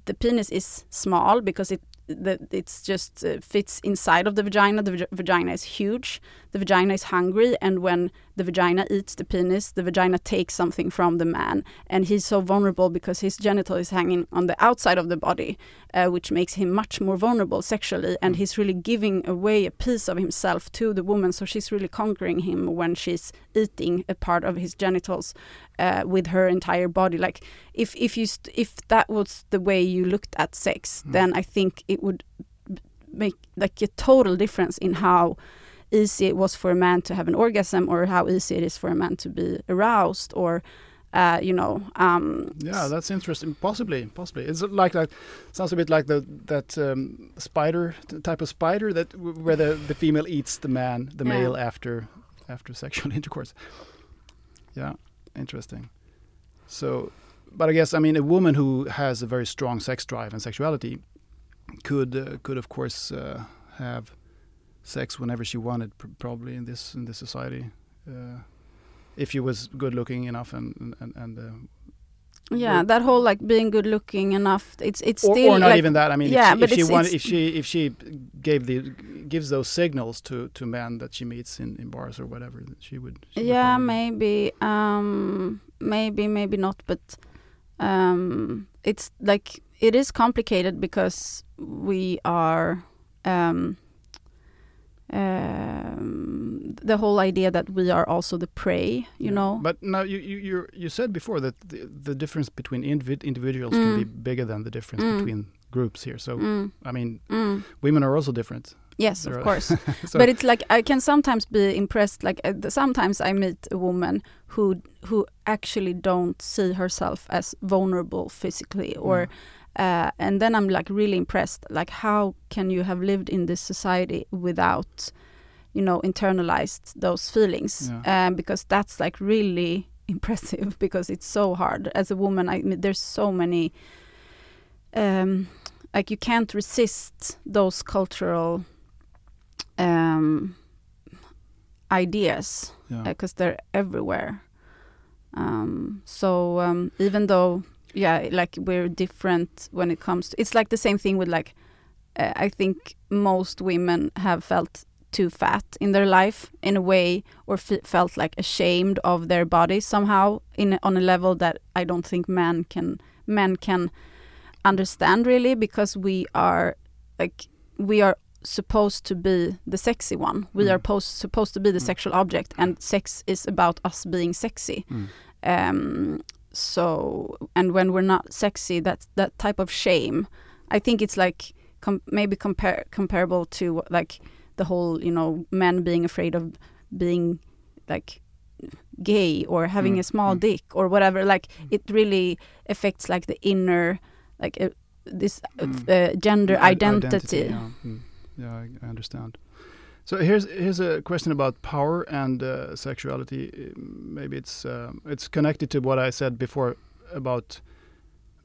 the penis is small because it the, it's just uh, fits inside of the vagina the vag- vagina is huge the vagina is hungry and when the vagina eats the penis the vagina takes something from the man and he's so vulnerable because his genital is hanging on the outside of the body uh, which makes him much more vulnerable sexually and Mm. he's really giving away a piece of himself to the woman so she's really conquering him when she's eating a part of his genitals uh, with her entire body like if if you st- if that was the way you looked at sex Mm. then i think it would make like a total difference in how easy it was for a man to have an orgasm or how easy it is for a man to be aroused or uh, you know um Yeah, that's interesting. Possibly, possibly. It's like that. Sounds a bit like the that um, spider type of spider that where the, the female eats the man, the Yeah. male after after sexual intercourse. Yeah, interesting. So, but I guess I mean a woman who has a very strong sex drive and sexuality could uh, could of course uh, have sex whenever she wanted, pr- probably in this in this society. Uh, if she was good looking enough and and and. Uh, yeah, that whole like being good looking enough. It's it's or, still or not like, even that. I mean, yeah, if she, if she it's- wanted, it's- if she if she gave the gives those signals to to men that she meets in, in bars or whatever, she would. She yeah probably- maybe um maybe maybe not but um it's like it is complicated because we are um um the whole idea that we are also the prey you Yeah. know But now you you you, said before that the, the difference between individ, individuals can be Mm. bigger than the difference Mm. between groups here. So mm, I mean, mm. women are also different. yes There of course so, but it's like I can sometimes be impressed. Like uh, sometimes I meet a woman who who actually don't see herself as vulnerable physically, or uh, and then I'm like really impressed. Like how can you have lived in this society without, you know, internalized those feelings? Yeah. Um, because that's like really impressive because it's so hard as a woman. I mean, there's so many. Um, like you can't resist those cultural um, ideas yeah. because they're everywhere. Um, so um, even though, yeah, like we're different when it comes to, it's like the same thing with like, uh, I think most women have felt too fat in their life in a way, or f- felt like ashamed of their bodies somehow in on a level that I don't think men can men can understand really because we are like we are supposed to be the sexy one. We Mm. are pos- supposed to be the Mm. sexual object, and sex is about us being sexy. Mm. Um, so, and when we're not sexy, that that type of shame, I think it's like com- maybe compare comparable to like the whole, you know, men being afraid of being like gay or having Mm, a small mm. dick or whatever. Like it really affects like the inner, like uh, this uh, Mm. uh, gender I- identity. yeah, Mm. yeah I, I understand. So here's here's a question about power and uh, sexuality. Maybe it's um, it's connected to what I said before about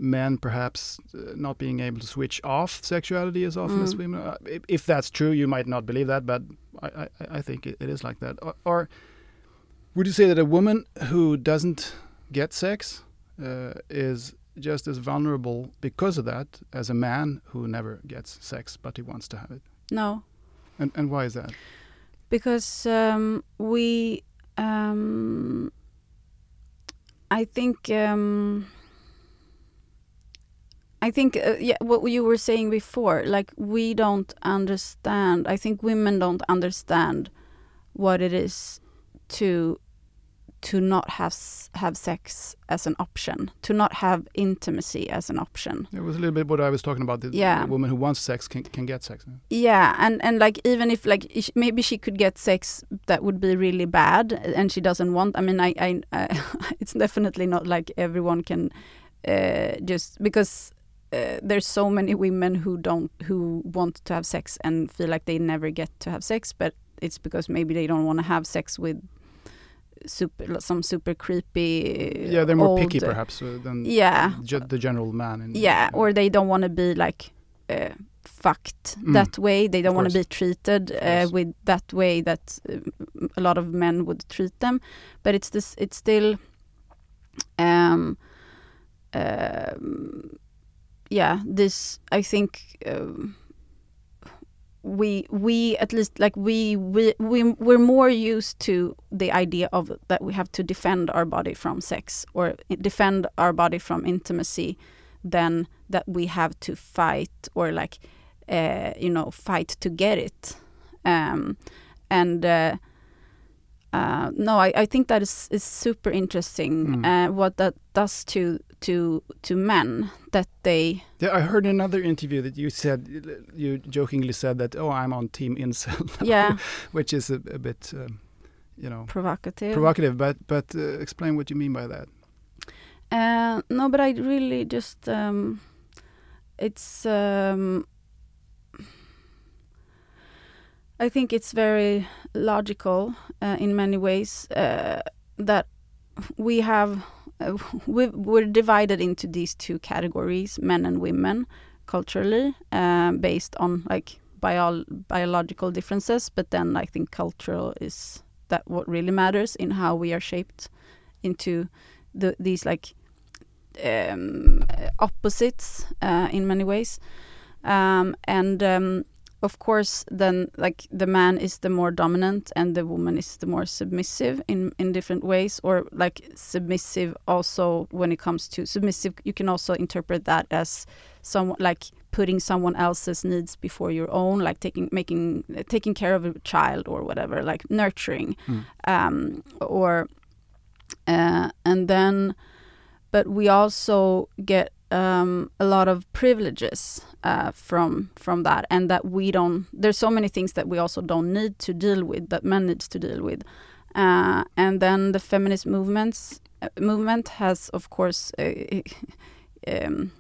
men perhaps uh, not being able to switch off sexuality as often as Mm. women. Uh, if, if that's true, you might not believe that, but I, I, I think it, it is like that. Or, or would you say that a woman who doesn't get sex uh, is just as vulnerable because of that as a man who never gets sex but he wants to have it? No, And and why is that? because um, we, um, I think, um, I think, uh, yeah, what you were saying before, like we don't understand. I think women don't understand what it is to to not have have sex as an option, to not have intimacy as an option. It was a little bit what I was talking about. The, Yeah. the woman who wants sex can, can get sex. Yeah, and and like even if like maybe she could get sex that would be really bad, and she doesn't want. I mean, I, I uh, it's definitely not like everyone can uh, just because uh, there's so many women who don't who want to have sex and feel like they never get to have sex, but it's because maybe they don't want to have sex with super some super creepy. yeah, they're more old, picky perhaps uh, than Yeah, the general man. Yeah, or they don't want to be like uh, fucked Mm. that way. They don't want to be treated uh, with that way that uh, a lot of men would treat them. But it's this. It's still. Um. Um. Yeah. This. I think. Um, we we at least like we we we we're more used to the idea of that we have to defend our body from sex or defend our body from intimacy than that we have to fight or like uh, you know fight to get it. Um, and uh, uh, no I, I think that is, is super interesting Mm. uh, what that does to to to men that they Yeah, I heard in another interview that you said you jokingly said that oh I'm on team incel, now," yeah which is a, a bit um, you know provocative provocative. But but uh, explain what you mean by that. Uh, no, but I really just um, it's um, I think it's very logical uh, in many ways uh, that we have uh, we we're divided into these two categories, men and women, culturally, um, based on like bio biological differences. But then I think cultural is that what really matters in how we are shaped into the, these like um, opposites uh, in many ways um, and um, of course then like the man is the more dominant and the woman is the more submissive in in different ways or like submissive also when it comes to submissive you can also interpret that as someone like putting someone else's needs before your own like taking making taking care of a child or whatever like nurturing Mm. um, or uh, and then but we also get um, a lot of privileges uh, from from that, and that we don't. There's so many things that we also don't need to deal with that men needs to deal with, uh, and then the feminist movements uh, movement has, of course, um,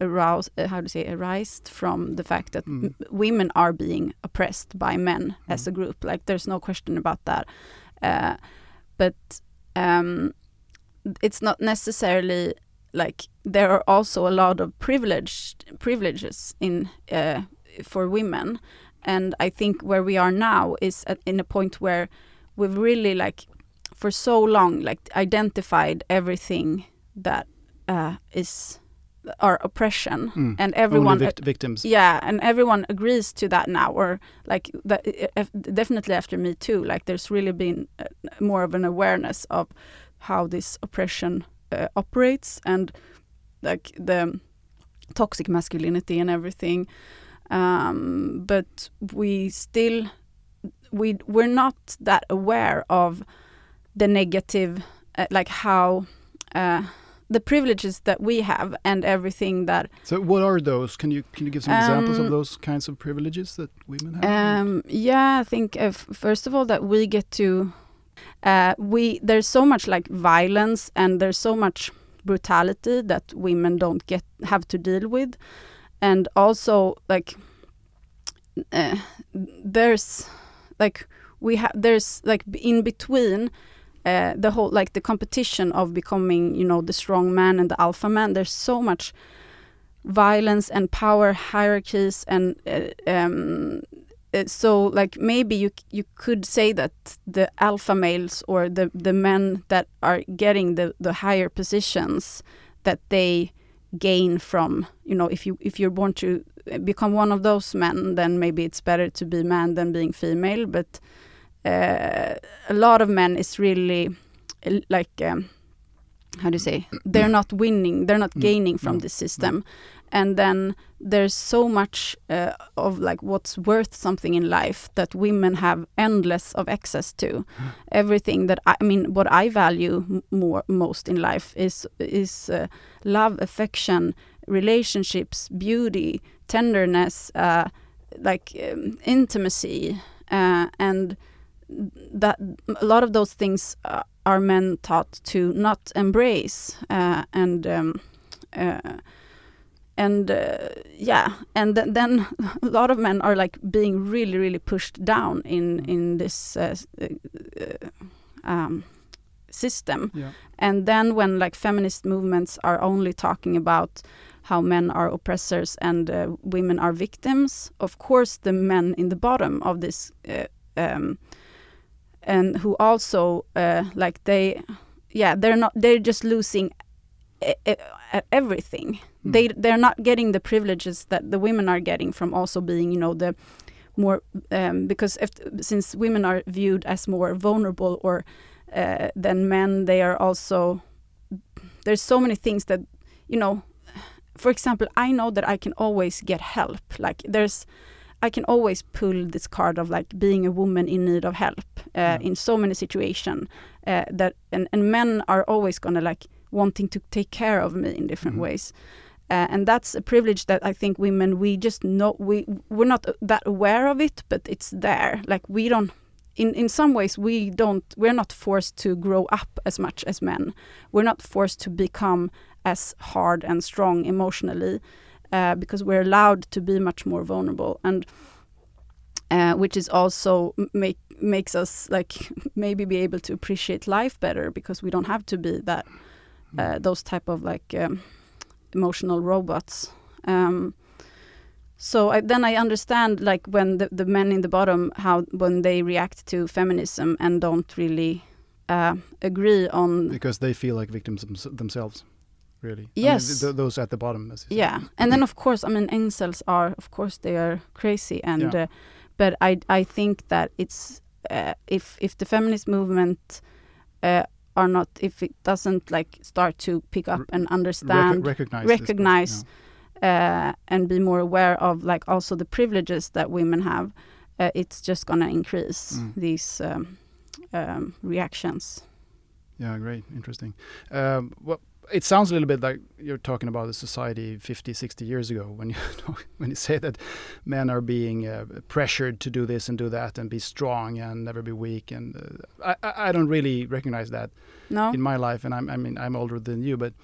aroused. Uh, how to say arised from the fact that Mm. women are being oppressed by men as Mm. a group. Like there's no question about that, uh, but um, it's not necessarily like there are also a lot of privileged privileges in uh, for women and i think where we are now is at, in a point where we've really like for so long like identified everything that uh, is our oppression Mm. and everyone vict- victims. yeah and everyone agrees to that now or like that definitely after me too like there's really been uh, more of an awareness of how this oppression uh, operates and like the toxic masculinity and everything um, but we still we we're not that aware of the negative uh, like how uh, the privileges that we have and everything that So what are those? Can you can you give some examples of Um, those kinds of privileges that women have? Um, yeah, I think uh, first of all that we get to uh, we there's so much like violence and there's so much brutality that women don't get have to deal with, and also like uh, there's like we have there's like in between uh, the whole like the competition of becoming you know the strong man and the alpha man there's so much violence and power hierarchies and uh, um, uh, so like maybe you you could say that the alpha males or the the men that are getting the the higher positions that they gain from you know if you if you're born to become one of those men then maybe it's better to be man than being female. But uh, a lot of men is really like um, how do you say? They're not winning they're not Mm, gaining from no, this system. And then there's so much uh, of like what's worth something in life that women have endless of access to. Everything that I, I mean what i value more most in life is is uh, love affection relationships beauty tenderness uh, like um, intimacy uh, and that a lot of those things uh, are men taught to not embrace uh, and um, uh, and uh, yeah and th- then a lot of men are like being really really pushed down in in this uh, uh, um, system yeah. and then when like feminist movements are only talking about how men are oppressors and women are victims of course the men in the bottom of this um, and who also uh, like they yeah they're not they're just losing everything Mm. they they're not getting the privileges that the women are getting from also being you know the more um, because if, since women are viewed as more vulnerable or uh, than men they are also there's so many things that you know for example i know that i can always get help like there's i can always pull this card of like being a woman in need of help uh, Yeah. in so many situations uh, that and, and men are always gonna like wanting to take care of me in different Mhm. ways uh, and that's a privilege that I think women we just know we we're not that aware of it, but it's there. Like we don't. In, in some ways, we don't. We're not forced to grow up as much as men. We're not forced to become as hard and strong emotionally, uh, because we're allowed to be much more vulnerable, and uh, which is also make makes us like maybe be able to appreciate life better because we don't have to be that uh, those type of like um, emotional robots. Um, so I, then I understand like when the, the men in the bottom how when they react to feminism and don't really uh, agree on because they feel like victims themselves, really. I mean, Yes. th- those at the bottom. As you say. yeah and then of course I mean incels are of course they are crazy and Yeah. uh, but I I think that it's uh, if if the feminist movement uh, are not if it doesn't like start to pick up and understand recognize. recognize yeah. uh, and be more aware of like also the privileges that women have, uh, it's just gonna increase Mm. these um, um, reactions. Yeah, great, interesting. Um, well, it sounds a little bit like you're talking about a society 50, 60 years ago when you when you say that men are being uh, pressured to do this and do that and be strong and never be weak. And uh, I, I I don't really recognize that No, in my life. And I'm, I mean, I'm older than you, but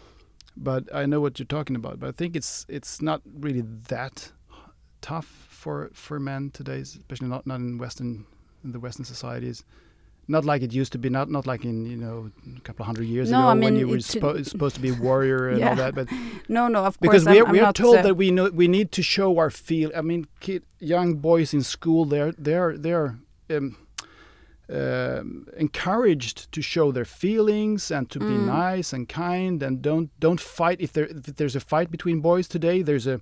but I know what you're talking about. But I think it's it's not really that tough for for men today, especially not not in Western in the Western societies. Not like it used to be. Not not like in you know a couple of hundred years No, ago I when you were suppo- supposed to be a warrior and all that. But no, no. Of because course, we I'm, are, we I'm are not, told uh, that we know we need to show our feel. I mean, kid, young boys in school they're they're they're um, um, encouraged to show their feelings and to be Mm. nice and kind and don't don't fight if there if there's a fight between boys today. There's a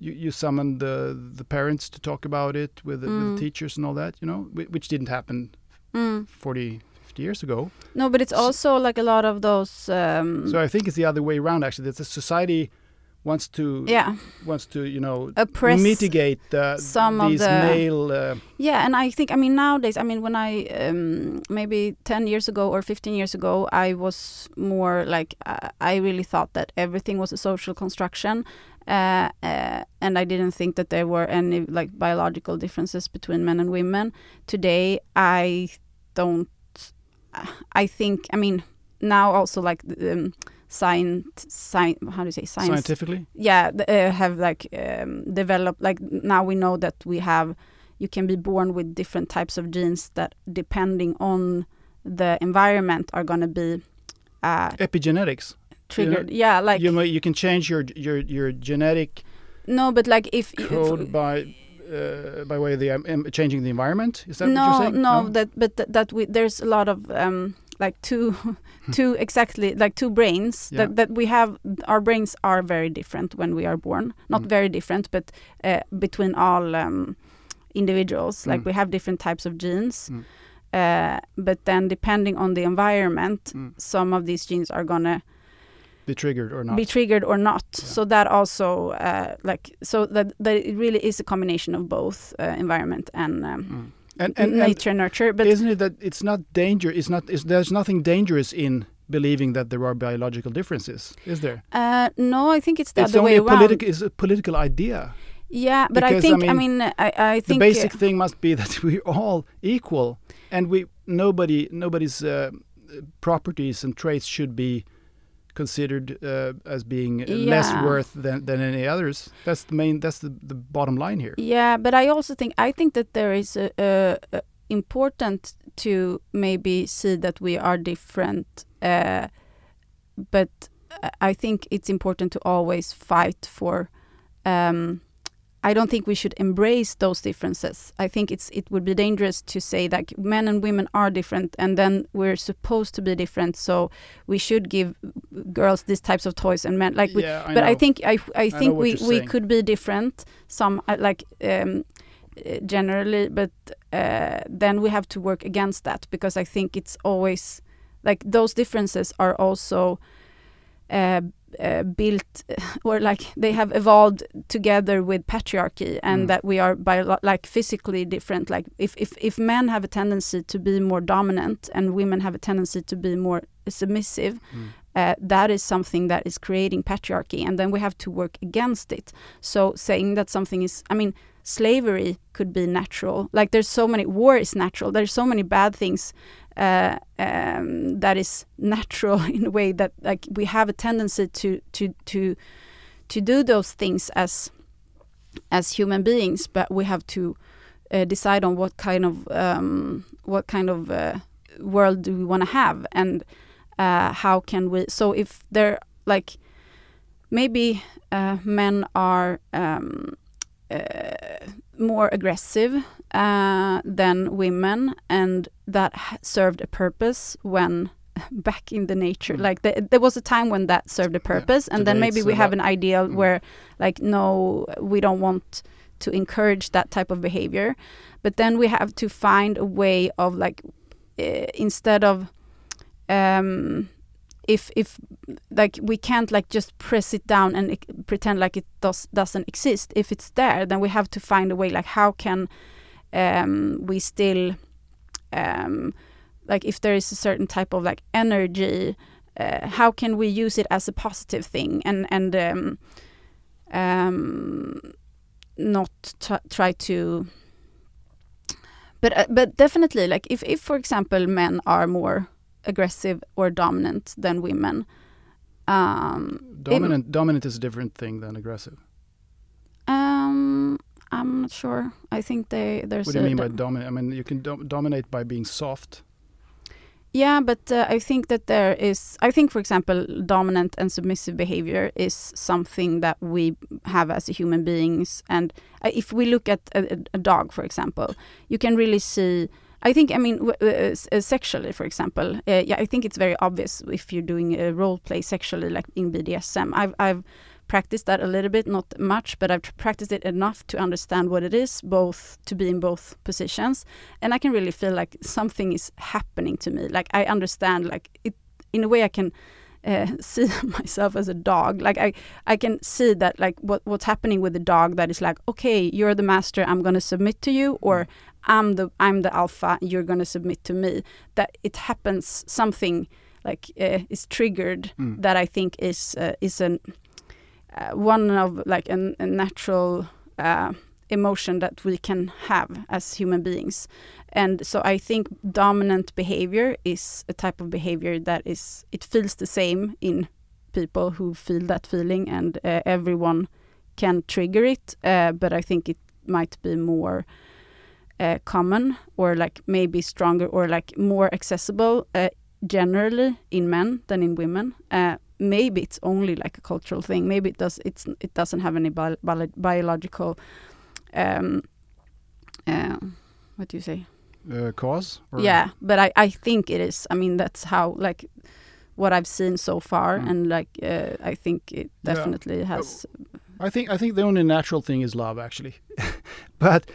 you, you summon the the parents to talk about it with the, with Mm. the teachers and all that. You know, which didn't happen mm. 40, 50 years ago. no, but it's also like a lot of those. Um, So I think it's the other way around. Actually, that the society wants to yeah, wants to you know oppress mitigate uh, some of these the- male. Uh, Yeah, and I think I mean nowadays I mean when I um, maybe ten years ago or fifteen years ago I was more like uh, I really thought that everything was a social construction, uh, uh, and I didn't think that there were any like biological differences between men and women. Today I don't. I think I mean now also like um, science, sci- how do you say science? scientifically, yeah uh, have like um, developed like now we know that we have you can be born with different types of genes that depending on the environment are going to be uh, epigenetics. triggered yeah like you you can change your your your genetic no but like if, if code by uh, by way of the um, changing the environment. Is that what you're no saying? no that but th- that we there's a lot of um like two two exactly like two brains. Yeah. that that we have our brains are very different when we are born not Mm. very different but uh, between all um individuals like Mm. we have different types of genes Mm. uh, but then depending on the environment Mm. some of these genes are gonna be triggered or not? be triggered or not Yeah. so that also uh, like so that, that it really is a combination of both uh, environment and um, Mm. And, and, nature and nurture but isn't it that it's not danger? It's not. Is, there's nothing dangerous in believing that there are biological differences, is there? Uh, no, I think it's the it's other way a around. political. It's a political idea. yeah, but I because, I think I mean, mean, I, I think the basic uh, thing must be that we're all equal and we nobody nobody's uh, properties and traits should be considered uh, as being less worth than, than any others that's the main that's the, the bottom line here yeah, but I also think I think that there is a, a, a important to maybe see that we are different, uh, but I think it's important to always fight for. Um, I don't think we should embrace those differences. I think it's it would be dangerous to say that men and women are different, and then we're supposed to be different. So we should give girls these types of toys and men like we, yeah I but I think I I think what we we could be different some uh, like um, uh, generally but uh, then we have to work against that because I think it's always like those differences are also uh, uh, built or like they have evolved together with patriarchy and Mm. that we are by like physically different like if, if if men have a tendency to be more dominant and women have a tendency to be more submissive Mm. uh, that is something that is creating patriarchy and then we have to work against it so saying that something is i mean slavery could be natural like there's so many war is natural there's so many bad things uh, um, that is natural in a way that like we have a tendency to to to to do those things as as human beings but we have to uh, decide on what kind of um, what kind of uh, world do we want to have and uh, how can we so if they're like maybe uh, men are um, more aggressive uh, than women, and that served a purpose when back in the nature. Mm. Like the, there was a time when that served a purpose, yeah. and Today then maybe we have an ideal mm. where, like, no, we don't want to encourage that type of behavior, but then we have to find a way of like uh, instead of um, if if like we can't like just press it down and pretend like it does doesn't exist. If it's there then we have to find a way like how can um, we still um, like if there is a certain type of like energy uh, how can we use it as a positive thing and and um, um, not try to but uh, but definitely like if if for example men are more aggressive or dominant than women. Um, dominant dominant is a different thing than aggressive. Um, I'm not sure. I think they there's. What do you mean by dominant? I mean you can do dominate by being soft. Yeah, but uh, I think that there is. I think, for example, dominant and submissive behavior is something that we have as human beings. And uh, if we look at a, a, dog, for example, you can really see I think, I mean, uh, sexually, for example, uh, yeah, I think it's very obvious if you're doing a role play sexually, like in BDSM. I've, I've practiced that a little bit, not much, but I've practiced it enough to understand what it is, both to be in both positions, and I can really feel like something is happening to me. Like I understand, like it in a way, I can. Uh, see myself as a dog like i i can see that like what what's happening with the dog that is like okay you're the master i'm going to submit to you or. I'm the I'm the alpha. You're gonna submit to me. That it happens something like uh, is triggered mm. that I think is uh, is an uh, one of like an, a natural uh, emotion that we can have as human beings. And so I think dominant behavior is a type of behavior that is it feels the same in people who feel that feeling, and everyone can trigger it. But I think it might be more uh, common or like maybe stronger or like more accessible uh, generally in men than in women. Uh, maybe it's only like a cultural thing. Maybe it does. It's it doesn't have any bio bio biological. Um, uh, what do you say? Uh, cause. Yeah, but I I think it is. I mean that's how like what I've seen so far, mm. and like uh, I think it definitely yeah. has. I think I think the only natural thing is love, actually, but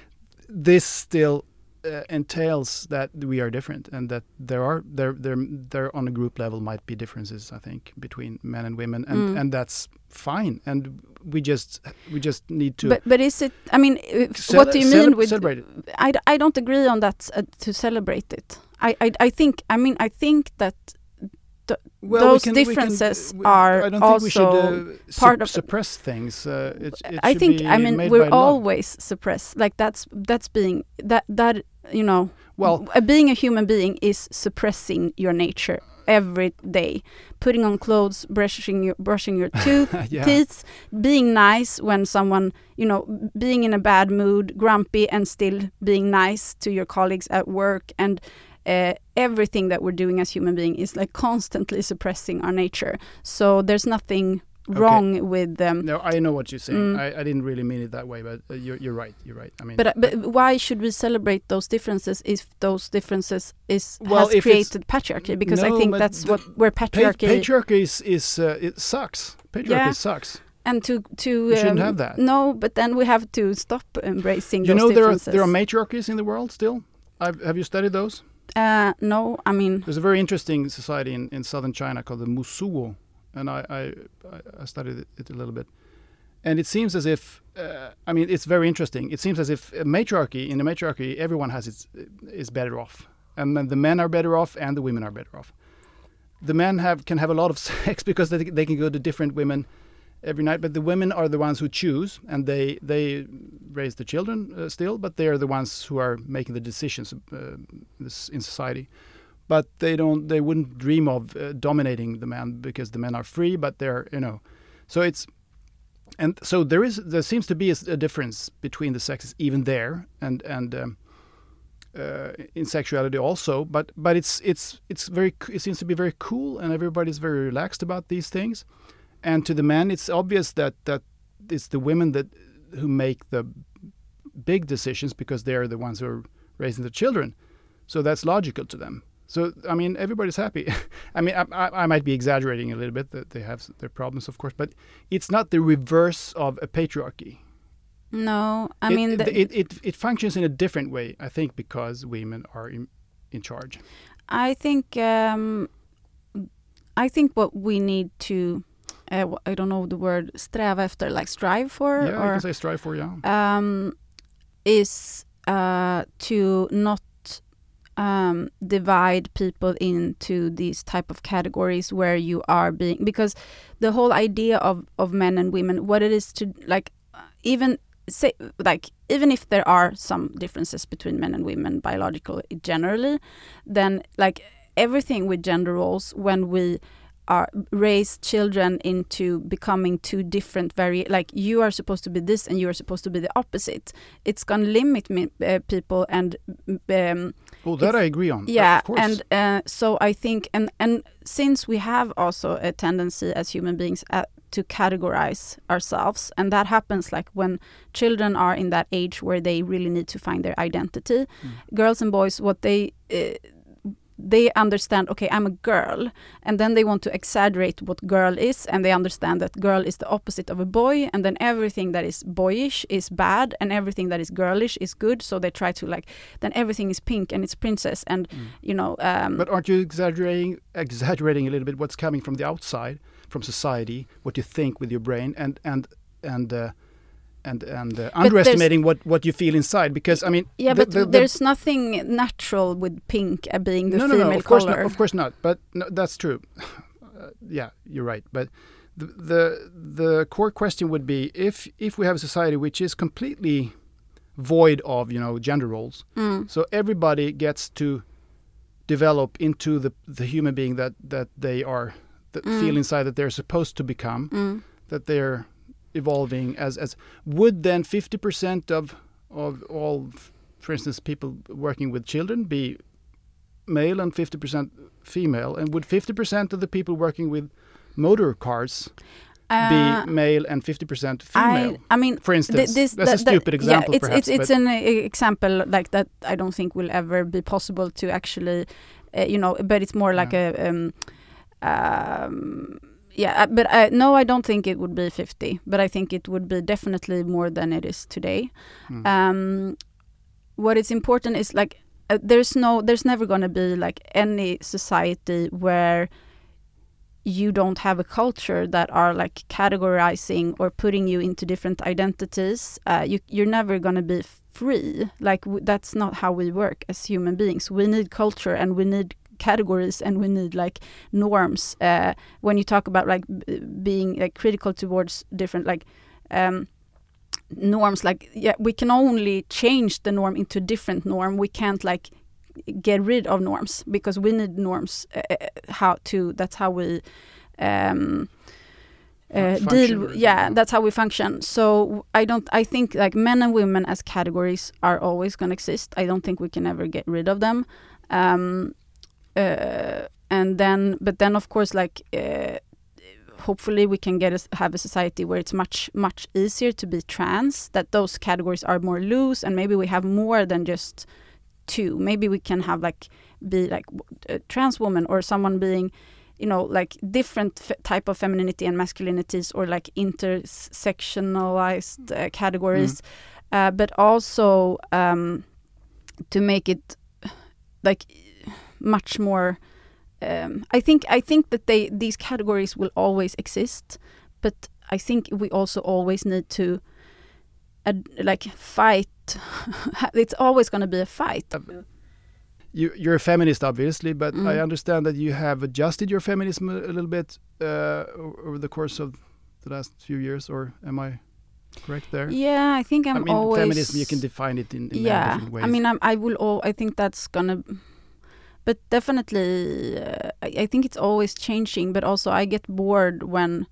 this still uh, entails that we are different and that there are there there there on a group level might be differences I think between men and women and mm. and that's fine. And we just we just need to but but is it I mean what do you mean with celebrate it. I, I don't agree on that uh, to celebrate it. I, I I think I mean I think that th well, those can, differences can, we, are I don't think we should, uh, part of suppress things. Uh, it, it I think I mean we're always suppressed. Like that's that's being that that you know. Well, being a human being is suppressing your nature every day. Putting on clothes, brushing your brushing your tooth, yeah. teeth, being nice when someone you know, being in a bad mood, grumpy, and still being nice to your colleagues at work and uh, everything that we're doing as human being is like constantly suppressing our nature. So there's nothing wrong okay. with them. Um, no, I know what you're saying. Mm. I, I, didn't really mean it that way, but uh, you're, you're right. You're right. I mean, but, uh, but why should we celebrate those differences if those differences is well, has created patriarchy? Because no, I think that's what where patriarchy. patriarchy is is uh, it sucks. Patriarchy yeah. sucks. And to to we shouldn't um, have that. No, but then we have to stop embracing. You know, there are there are matriarchies in the world still. I've, have you studied those? Uh, no, I mean there's a very interesting society in, in southern China called the Mosuo, and I, I, I studied it a little bit, and it seems as if uh, I mean it's very interesting. It seems as if a matriarchy in a matriarchy everyone has its is better off, and the men are better off and the women are better off. The men have can have a lot of sex because they they can go to different women every night. But the women are the ones who choose, and they they raise the children uh, still, but they are the ones who are making the decisions uh, in society. But they don't. They wouldn't dream of uh, dominating the man because the men are free, but they're you know. So it's and so there is there seems to be a, a difference between the sexes even there and and um, uh, in sexuality also but but it's it's it's very it seems to be very cool and everybody's very relaxed about these things and to the men, it's obvious that that it's the women that who make the big decisions because they are the ones who are raising the children. So that's logical to them. So I mean, everybody's happy. I mean, I, I, I, might be exaggerating a little bit that they have their problems, of course, but it's not the reverse of a patriarchy. No, I it, mean it, it, it it functions in a different way. I think because women are in, in charge. I think um, I think what we need to uh, I don't know the word sträva efter like strive for yeah or I can say strive for yeah. um, is uh, to not um, divide people into these type of categories where you are being because the whole idea of of men and women what it is to like even say like even if there are some differences between men and women biological generally then like everything with gender roles when we are raise children into becoming two different very like you are supposed to be this and you are supposed to be the opposite. It's going to limit me, uh, people and um, well that i agree on. Yeah and uh, so i think and and since we have also a tendency as human beings uh, to categorize ourselves and that happens like when children are in that age where they really need to find their identity mm. girls and boys what they uh, they understand okay i'm a girl and then they want to exaggerate what girl is and they understand that girl is the opposite of a boy and then everything that is boyish is bad and everything that is girlish is good so they try to like then everything is pink and it's princess and mm. you know um, but aren't you exaggerating exaggerating a little bit what's coming from the outside from society what you think with your brain and and and uh, and and uh, underestimating what what you feel inside because I mean yeah the, but the, the, there's nothing natural with pink uh, being the no, female no, no, of color. course not of course not but no, that's true uh, yeah you're right but the, the the core question would be if if we have a society which is completely void of you know gender roles mm. so everybody gets to develop into the the human being that that they are that mm. feel inside that they're supposed to become mm. that they're evolving as as would then 50% of of all for instance people working with children be male and 50% female and would 50% of the people working with motor cars uh, be male and 50% female I, I mean for instance this, that's a stupid example yeah, it's, perhaps, it's, it's an example like that I don't think will ever be possible to actually uh, you know but it's more like yeah. a um, um, yeah, uh, but I, no, I don't think it would be 50, but I think it would be definitely more than it is today. Mm. Um, what is important is like uh, there's no, there's never going to be like any society where you don't have a culture that are like categorizing or putting you into different identities. Uh, you, you're never going to be free. Like that's not how we work as human beings. We need culture and we need categories and we need like norms uh, when you talk about like being like critical towards different like um, norms like yeah we can only change the norm into different norm. We can't like get rid of norms because we need norms uh, how to that's how we um, uh, deal yeah that's how we function. So i don't i think like men and women as categories are always going to exist. I don't think we can ever get rid of them. Um, uh, and then but then of course like uh, hopefully we can get a, have a society where it's much much easier to be trans that those categories are more loose and maybe we have more than just two maybe we can have like be like a trans woman or someone being you know like different type of femininity and masculinities or like intersectionalized uh, categories mm. uh, but also um, to make it like much more. Um, I think I think that they these categories will always exist, but I think we also always need to uh, like fight. it's always going to be a fight. You, you're a feminist, obviously, but mm. I understand that you have adjusted your feminism a, a little bit uh, over the course of the last few years, or am I correct there? Yeah, I think I'm I mean, always. Feminism, you can define it in, in yeah. different ways. I mean, I'm, I will. All, I think that's gonna but definitely uh, I, I, think it's always changing but also i get bored when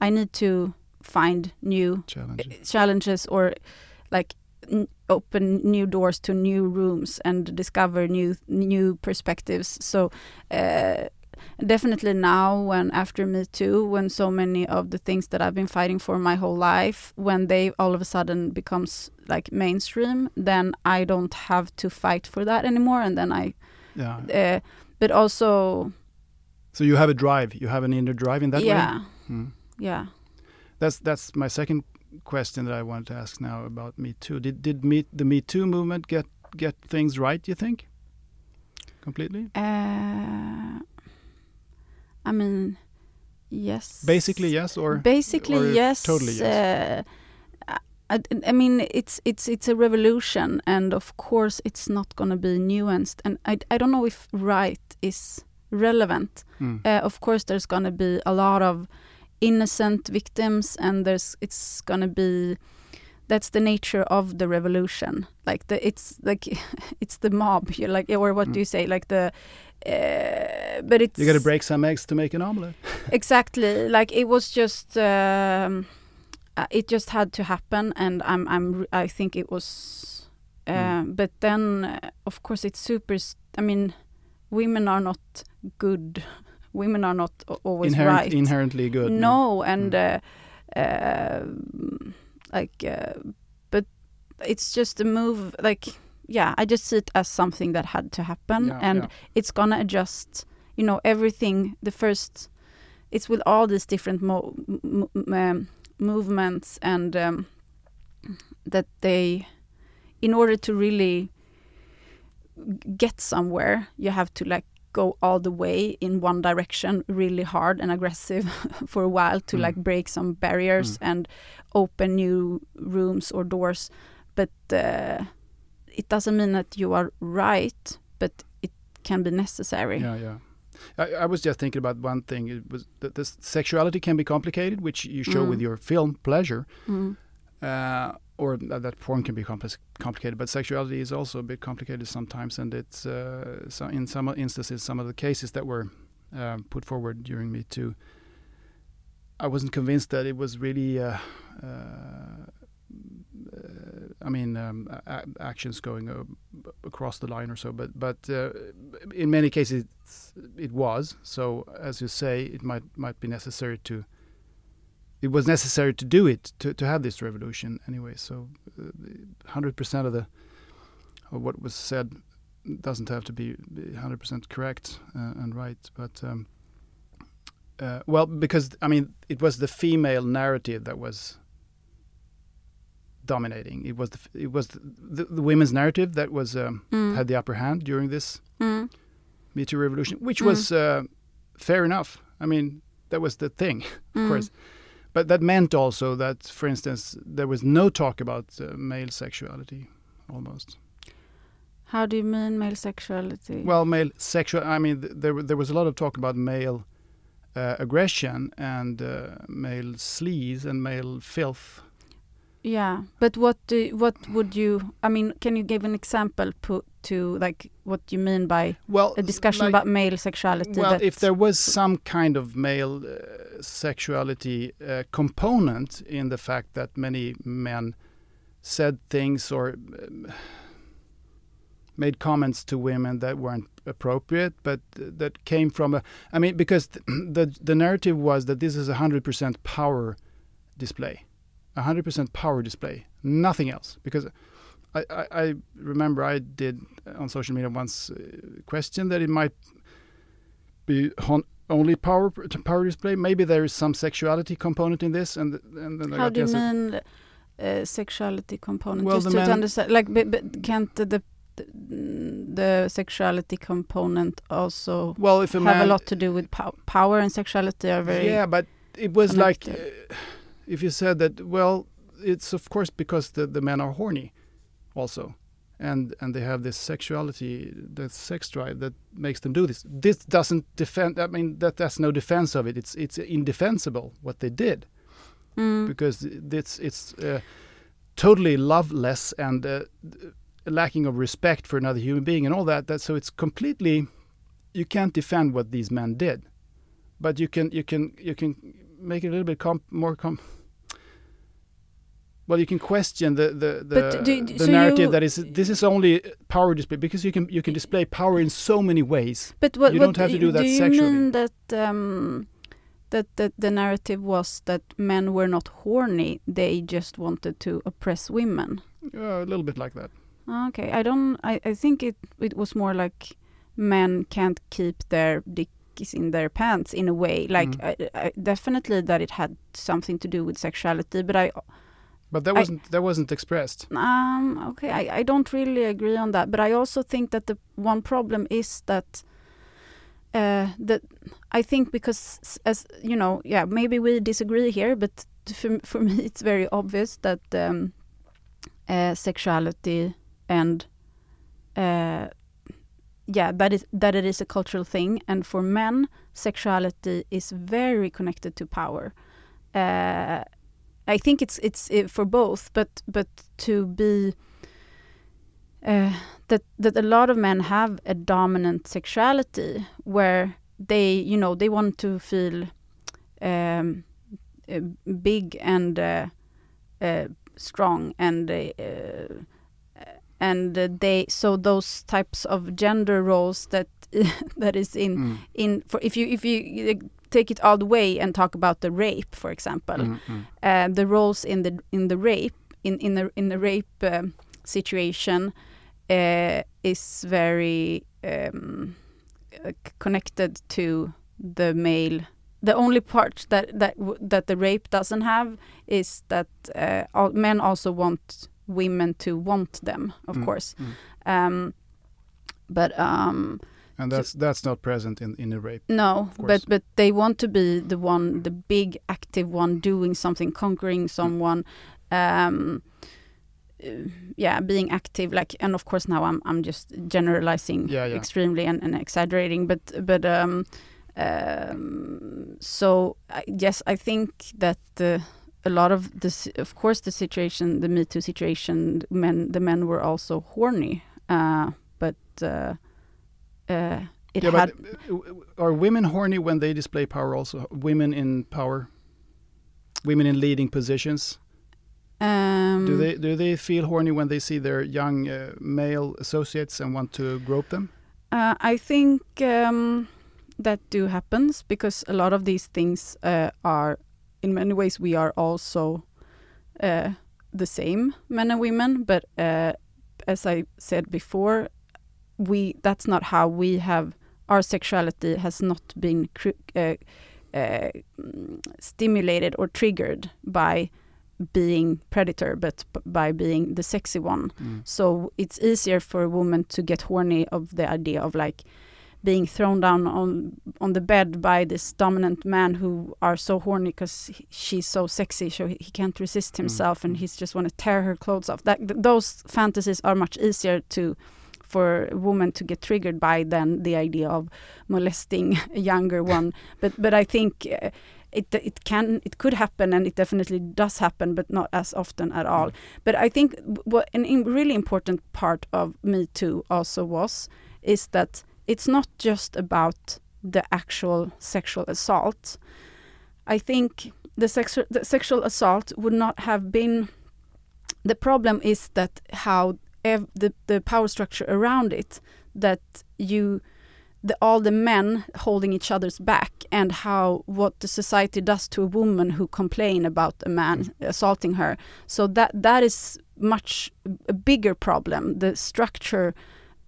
i need to find new challenges, challenges or like open new doors to new rooms and discover new new perspectives. So uh, definitely now when after me too when so many of the things that i've been fighting for my whole life when they all of a sudden becomes like mainstream then i don't have to fight for that anymore and then i Yeah. uh, but also So you have a drive. You have an inner drive in that way. yeah Mm. yeah That's that's my second question that I wanted to ask now about Me Too. Did did me, the Me Too movement get get things right? You think? Completely. uh, i mean yes Basically, yes, or basically or yes totally yes? uh, I, I mean it's it's it's a revolution and of course it's not going to be nuanced and I, I don't know if right is relevant Mm. uh, of course there's going to be a lot of innocent victims and there's it's going to be that's the nature of the revolution like the it's like it's the mob you like or what Mm. do you say like the uh, but it's you got to break some eggs to make an omelet. exactly like it was just um, uh, it just had to happen and i'm i'm I think it was uh, Mm. but then uh, of course it's super I mean women are not good women are not always Inherent, right Inherently good. no and Mm. uh, uh, like uh, but it's just a move like yeah i just see it as something that had to happen Yeah, and yeah. it's gonna adjust you know everything the first it's with all these different mo- m- m- um, movements and um, that they in order to really get somewhere you have to like go all the way in one direction really hard and aggressive for a while to Mm. like break some barriers and open new rooms or doors but uh, it doesn't mean that you are right but it can be necessary Yeah, yeah. I, I was just thinking about one thing. It was that this sexuality can be complicated, which you show with Mm. your film pleasure, Mm. uh, or th- that porn can be compli- complicated. But sexuality is also a bit complicated sometimes, and it's uh, so in some instances, some of the cases that were uh, put forward during Me Too, I wasn't convinced that it was really. Uh, uh, uh, I mean, um, a- actions going uh, across the line or so, but but uh, in many cases it was. So as you say, it might might be necessary to. It was necessary to do it to to have this revolution anyway. So, hundred percent of the of what was said doesn't have to be hundred percent correct uh, and right, but. Um, uh, well, because I mean, it was the female narrative that was dominating. It was the, it was the, the, the women's narrative that was um, Mm. had the upper hand during this Mm. Me Too revolution, which Mm. was uh, fair enough. I mean, that was the thing, of Mm. course. But that meant also that, for instance, there was no talk about uh, male sexuality, almost. How do you mean male sexuality? Well, male sexual. I mean, th- there there was a lot of talk about male uh, aggression and uh, male sleaze and male filth. Yeah, but what do what would you? I mean, can you give an example put to like what you mean by Well, a discussion like- about male sexuality? Well, if there was some kind of male uh, sexuality uh, component in the fact that many men said things or um, made comments to women that weren't appropriate, but that came from a. I mean, because th- the the narrative was that this is a hundred percent power display, a hundred percent power display, nothing else. Because I, I, I remember I did on social media once uh, question that it might be hon- only power power display. Maybe there is some sexuality component in this, and and then How do you mean uh, sexuality component? Well, Just to, understand, like, but, but can't the, the the sexuality component also Well, if a have man, a lot to do with pow- power and sexuality are very yeah, but it was like uh, if you said that. Well, it's of course because the the men are horny, also, and and they have this sexuality, the sex drive that makes them do this. This doesn't defend. I mean, that that's no defense of it. It's it's indefensible what they did. Mm. because it's it's uh, totally loveless and uh, lacking of respect for another human being and all that. That so it's completely you can't defend what these men did, but you can you can you can make it a little bit com- more com- well, you can question the the the, do- do- the so narrative that is this is only power display because you can you can display power in so many ways. But what, You don't have to do that you sexually. mean that um, that that the narrative was that men were not horny; they just wanted to oppress women? Uh, a little bit like that. Okay, I don't. I, I think it it was more like men can't keep their dicks in their pants in a way. Like Mm. I, I, definitely that it had something to do with sexuality, but I But that wasn't that wasn't expressed. um okay I, I don't really agree on that. But I also think that the one problem is that uh that I think because as you know yeah maybe we disagree here, but for for me it's very obvious that um, uh, sexuality and uh, yeah that is that it is a cultural thing and for men sexuality is very connected to power uh, i think it's it's uh, for both but but to be uh, that that a lot of men have a dominant sexuality where they you know they want to feel um, big and uh, uh, strong and uh, and they so those types of gender roles that that is in Mm. in for if you if you take it all the way and talk about the rape for example Mm, mm. uh, the roles in the in the rape in in the in the rape um, situation uh, is very um, uh, connected to the male. The only part that that that the rape doesn't have is that uh, all, men also want women to want them, of Mm, course. mm. Um, but um, And that's that's not present in in the rape. no, but but they want to be the one, the big active one, doing something, conquering someone. Um, yeah, being active. Like, and of course now I'm I'm just generalizing Yeah, yeah. extremely and, and exaggerating, but but um, um, so I, yes, I think that the a lot of this, of course, the situation, the Me Too situation, men, the men were also horny, uh, but uh, uh, it yeah, had. but uh, are women horny when they display power? Also, women in power, women in leading positions. Um, Do they do they feel horny when they see their young uh, male associates and want to grope them? Uh, I think um, that do happens because a lot of these things uh, are, in many ways, we are also uh, the same, men and women. But uh, as I said before, we that's not how we have our sexuality has not been uh, uh, mm, stimulated or triggered by being predator, but by being the sexy one. Mm. So it's easier for a woman to get horny of the idea of like being thrown down on on the bed by this dominant man who are so horny because she's so sexy, so he he can't resist himself, and Mm. he's just want to tear her clothes off. That th- those fantasies are much easier to for a woman to get triggered by than the idea of molesting a younger one. but but I think. Uh, it it can it could happen and it definitely does happen but not as often at all Mm. but i think what an im- really important part of me too also was is that it's not just about the actual sexual assault i think the sexual the sexual assault would not have been the problem is that how the the power structure around it that you the, all the men holding each other's back and how what the society does to a woman who complain about a man mm. assaulting her. So that that is much a bigger problem the structure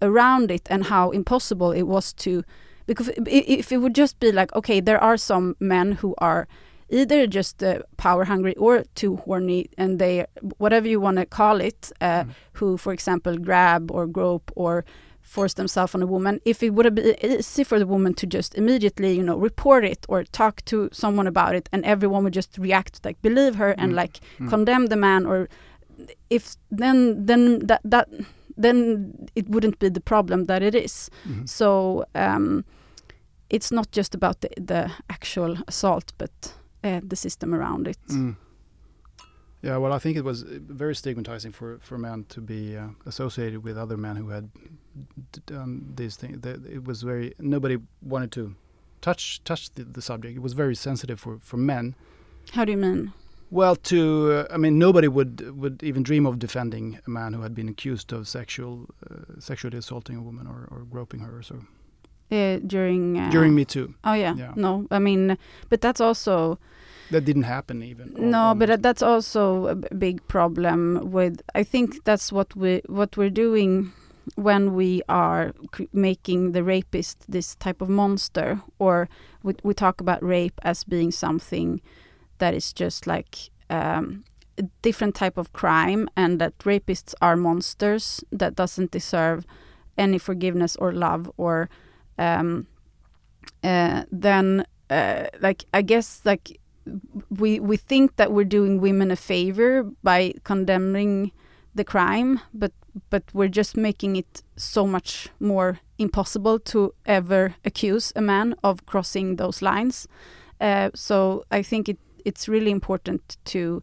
around it and how impossible it was to because if it would just be like okay there are some men who are either just uh, power hungry or too horny and they whatever you want to call it uh, Mm. who for example grab or grope or force themselves on a woman if it would have been easy for the woman to just immediately you know report it or talk to someone about it and everyone would just react like believe her and Mm. like Mm. condemn the man or if then then that that then it wouldn't be the problem that it is Mhm. so um, it's not just about the, the actual assault but uh, the system around it Mm. Yeah, well, I think it was uh, very stigmatizing for for men to be uh, associated with other men who had done these things. It was very nobody wanted to touch touch the, the subject. It was very sensitive for for men. how do you mean Well, to uh, I mean, nobody would would even dream of defending a man who had been accused of sexual uh, sexually assaulting a woman or, or groping her or so. Uh, during uh, During Me Too, Oh yeah. Yeah. No, I mean, but that's also that didn't happen even. no, but that's also a big problem with. I think that's what we what we're doing when we are cr- making the rapist this type of monster, or we, we talk about rape as being something that is just like um, a different type of crime, and that rapists are monsters that doesn't deserve any forgiveness or love or um, uh, then uh, like I guess like we we think that we're doing women a favor by condemning the crime, but but we're just making it so much more impossible to ever accuse a man of crossing those lines. Uh, so I think it it's really important to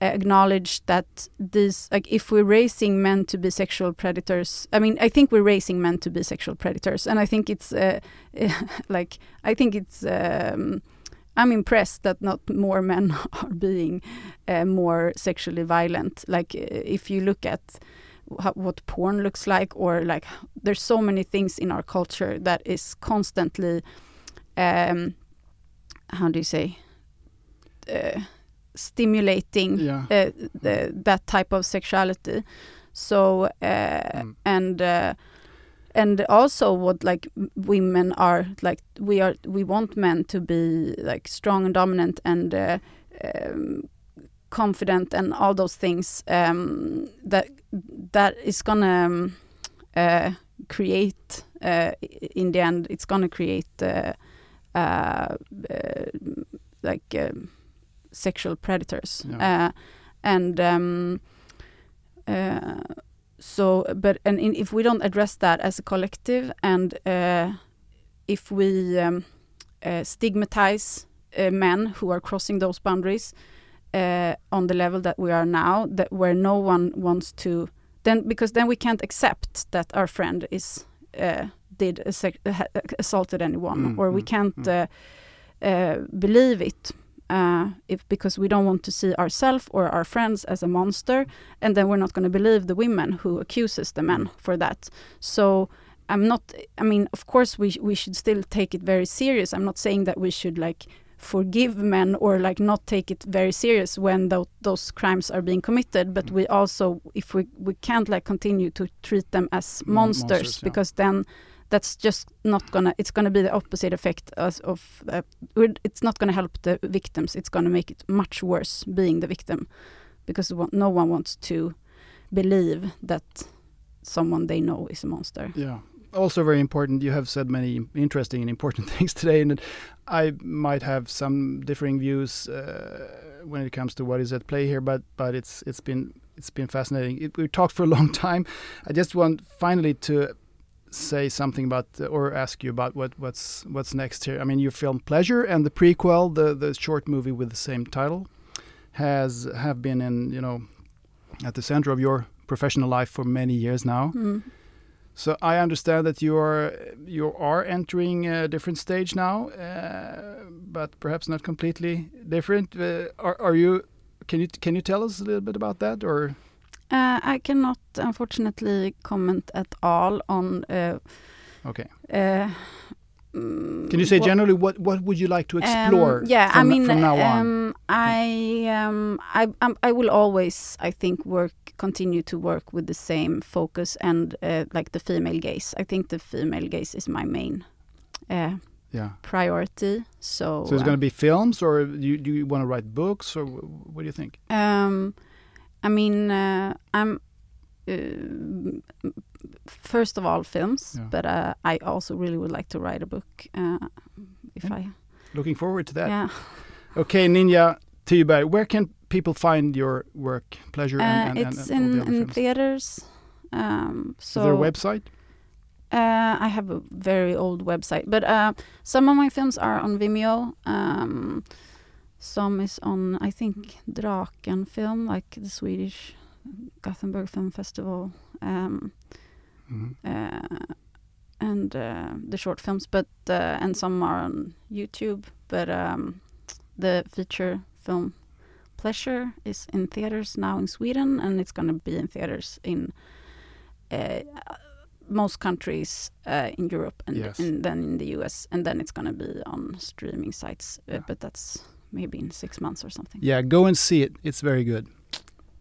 acknowledge that these like if we're raising men to be sexual predators i mean i think we're raising men to be sexual predators and i think it's uh, like i think it's um, i'm impressed that not more men are being uh, more sexually violent. Like if you look at what porn looks like or like there's so many things in our culture that is constantly um how do you say uh, stimulating yeah. uh, the, that type of sexuality. So uh, Mm. and uh, and also what like women are like we are we want men to be like strong and dominant and um, confident and all those things um, that that is gonna um, create in the end it's gonna create like sexual predators Yeah. uh, and um, uh, so but and in, if we don't address that as a collective and uh, if we um, uh, stigmatize uh, men who are crossing those boundaries uh, on the level that we are now that where no one wants to then because then we can't accept that our friend is uh, did assaulted anyone Mm, or we mm, can't mm. believe it uh, if because we don't want to see ourselves or our friends as a monster, and then we're not going to believe the women who accuses the men for that. So I'm not. I mean, of course, we we should still take it very serious. I'm not saying that we should like forgive men or like not take it very serious when tho- those crimes are being committed but Mm. we also if we we can't like continue to treat them as Mon- monsters, monsters, yeah. because then that's just not gonna it's gonna be the opposite effect as of uh, it's not gonna help the victims it's gonna make it much worse being the victim because no one wants to believe that someone they know is a monster Yeah. Also very important. You have said many interesting and important things today, and I might have some differing views uh, when it comes to what is at play here. But but it's it's been it's been fascinating. It, we talked for a long time. I just want finally to say something about or ask you about what what's what's next here. I mean, your film Pleasure and the prequel, the the short movie with the same title, has have been in you know at the center of your professional life for many years now. Mm. So I understand that you are you are entering a different stage now, uh, but perhaps not completely different. Uh, are, are you? Can you can you tell us a little bit about that, or uh, I cannot unfortunately comment at all on uh, okay? uh, Can you say what- generally what what would you like to explore? Um, yeah, from, I mean, from now on. um, I um, I um, I will always, I think, work continue to work with the same focus and uh, like the female gaze. I think the female gaze is my main uh, Yeah. priority. So, So it's uh, going to be films, or do you, do you want to write books, or what do you think? Um, I mean, uh, I'm uh, first of all films, Yeah. but uh, I also really would like to write a book. Uh, if Yeah. I, Looking forward to that. yeah. Okay, Ninja Thyberg, where can people find your work, Pleasure, and, and, Uh, and, it's and all the in, in theaters. Um, so Is there a website? Uh, I have a very old website, but uh, some of my films are on Vimeo. Um, some is on, I think, Draken film, like the Swedish Gothenburg Film Festival, um, Mhm. uh, and uh, the short films. But and some are on YouTube. But um, the feature film Pleasure is in theaters now in Sweden, and it's going to be in theaters in uh, most countries uh, in Europe and, Yes. and then in the US, and then it's going to be on streaming sites. Uh, Yeah. but that's maybe in six months or something. Yeah, go and see it. It's very good.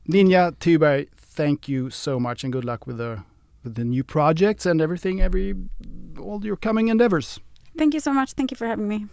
Ninja Thyberg, thank you so much, and good luck with the with the new projects and everything. Every all your coming endeavors. Thank you so much. Thank you for having me.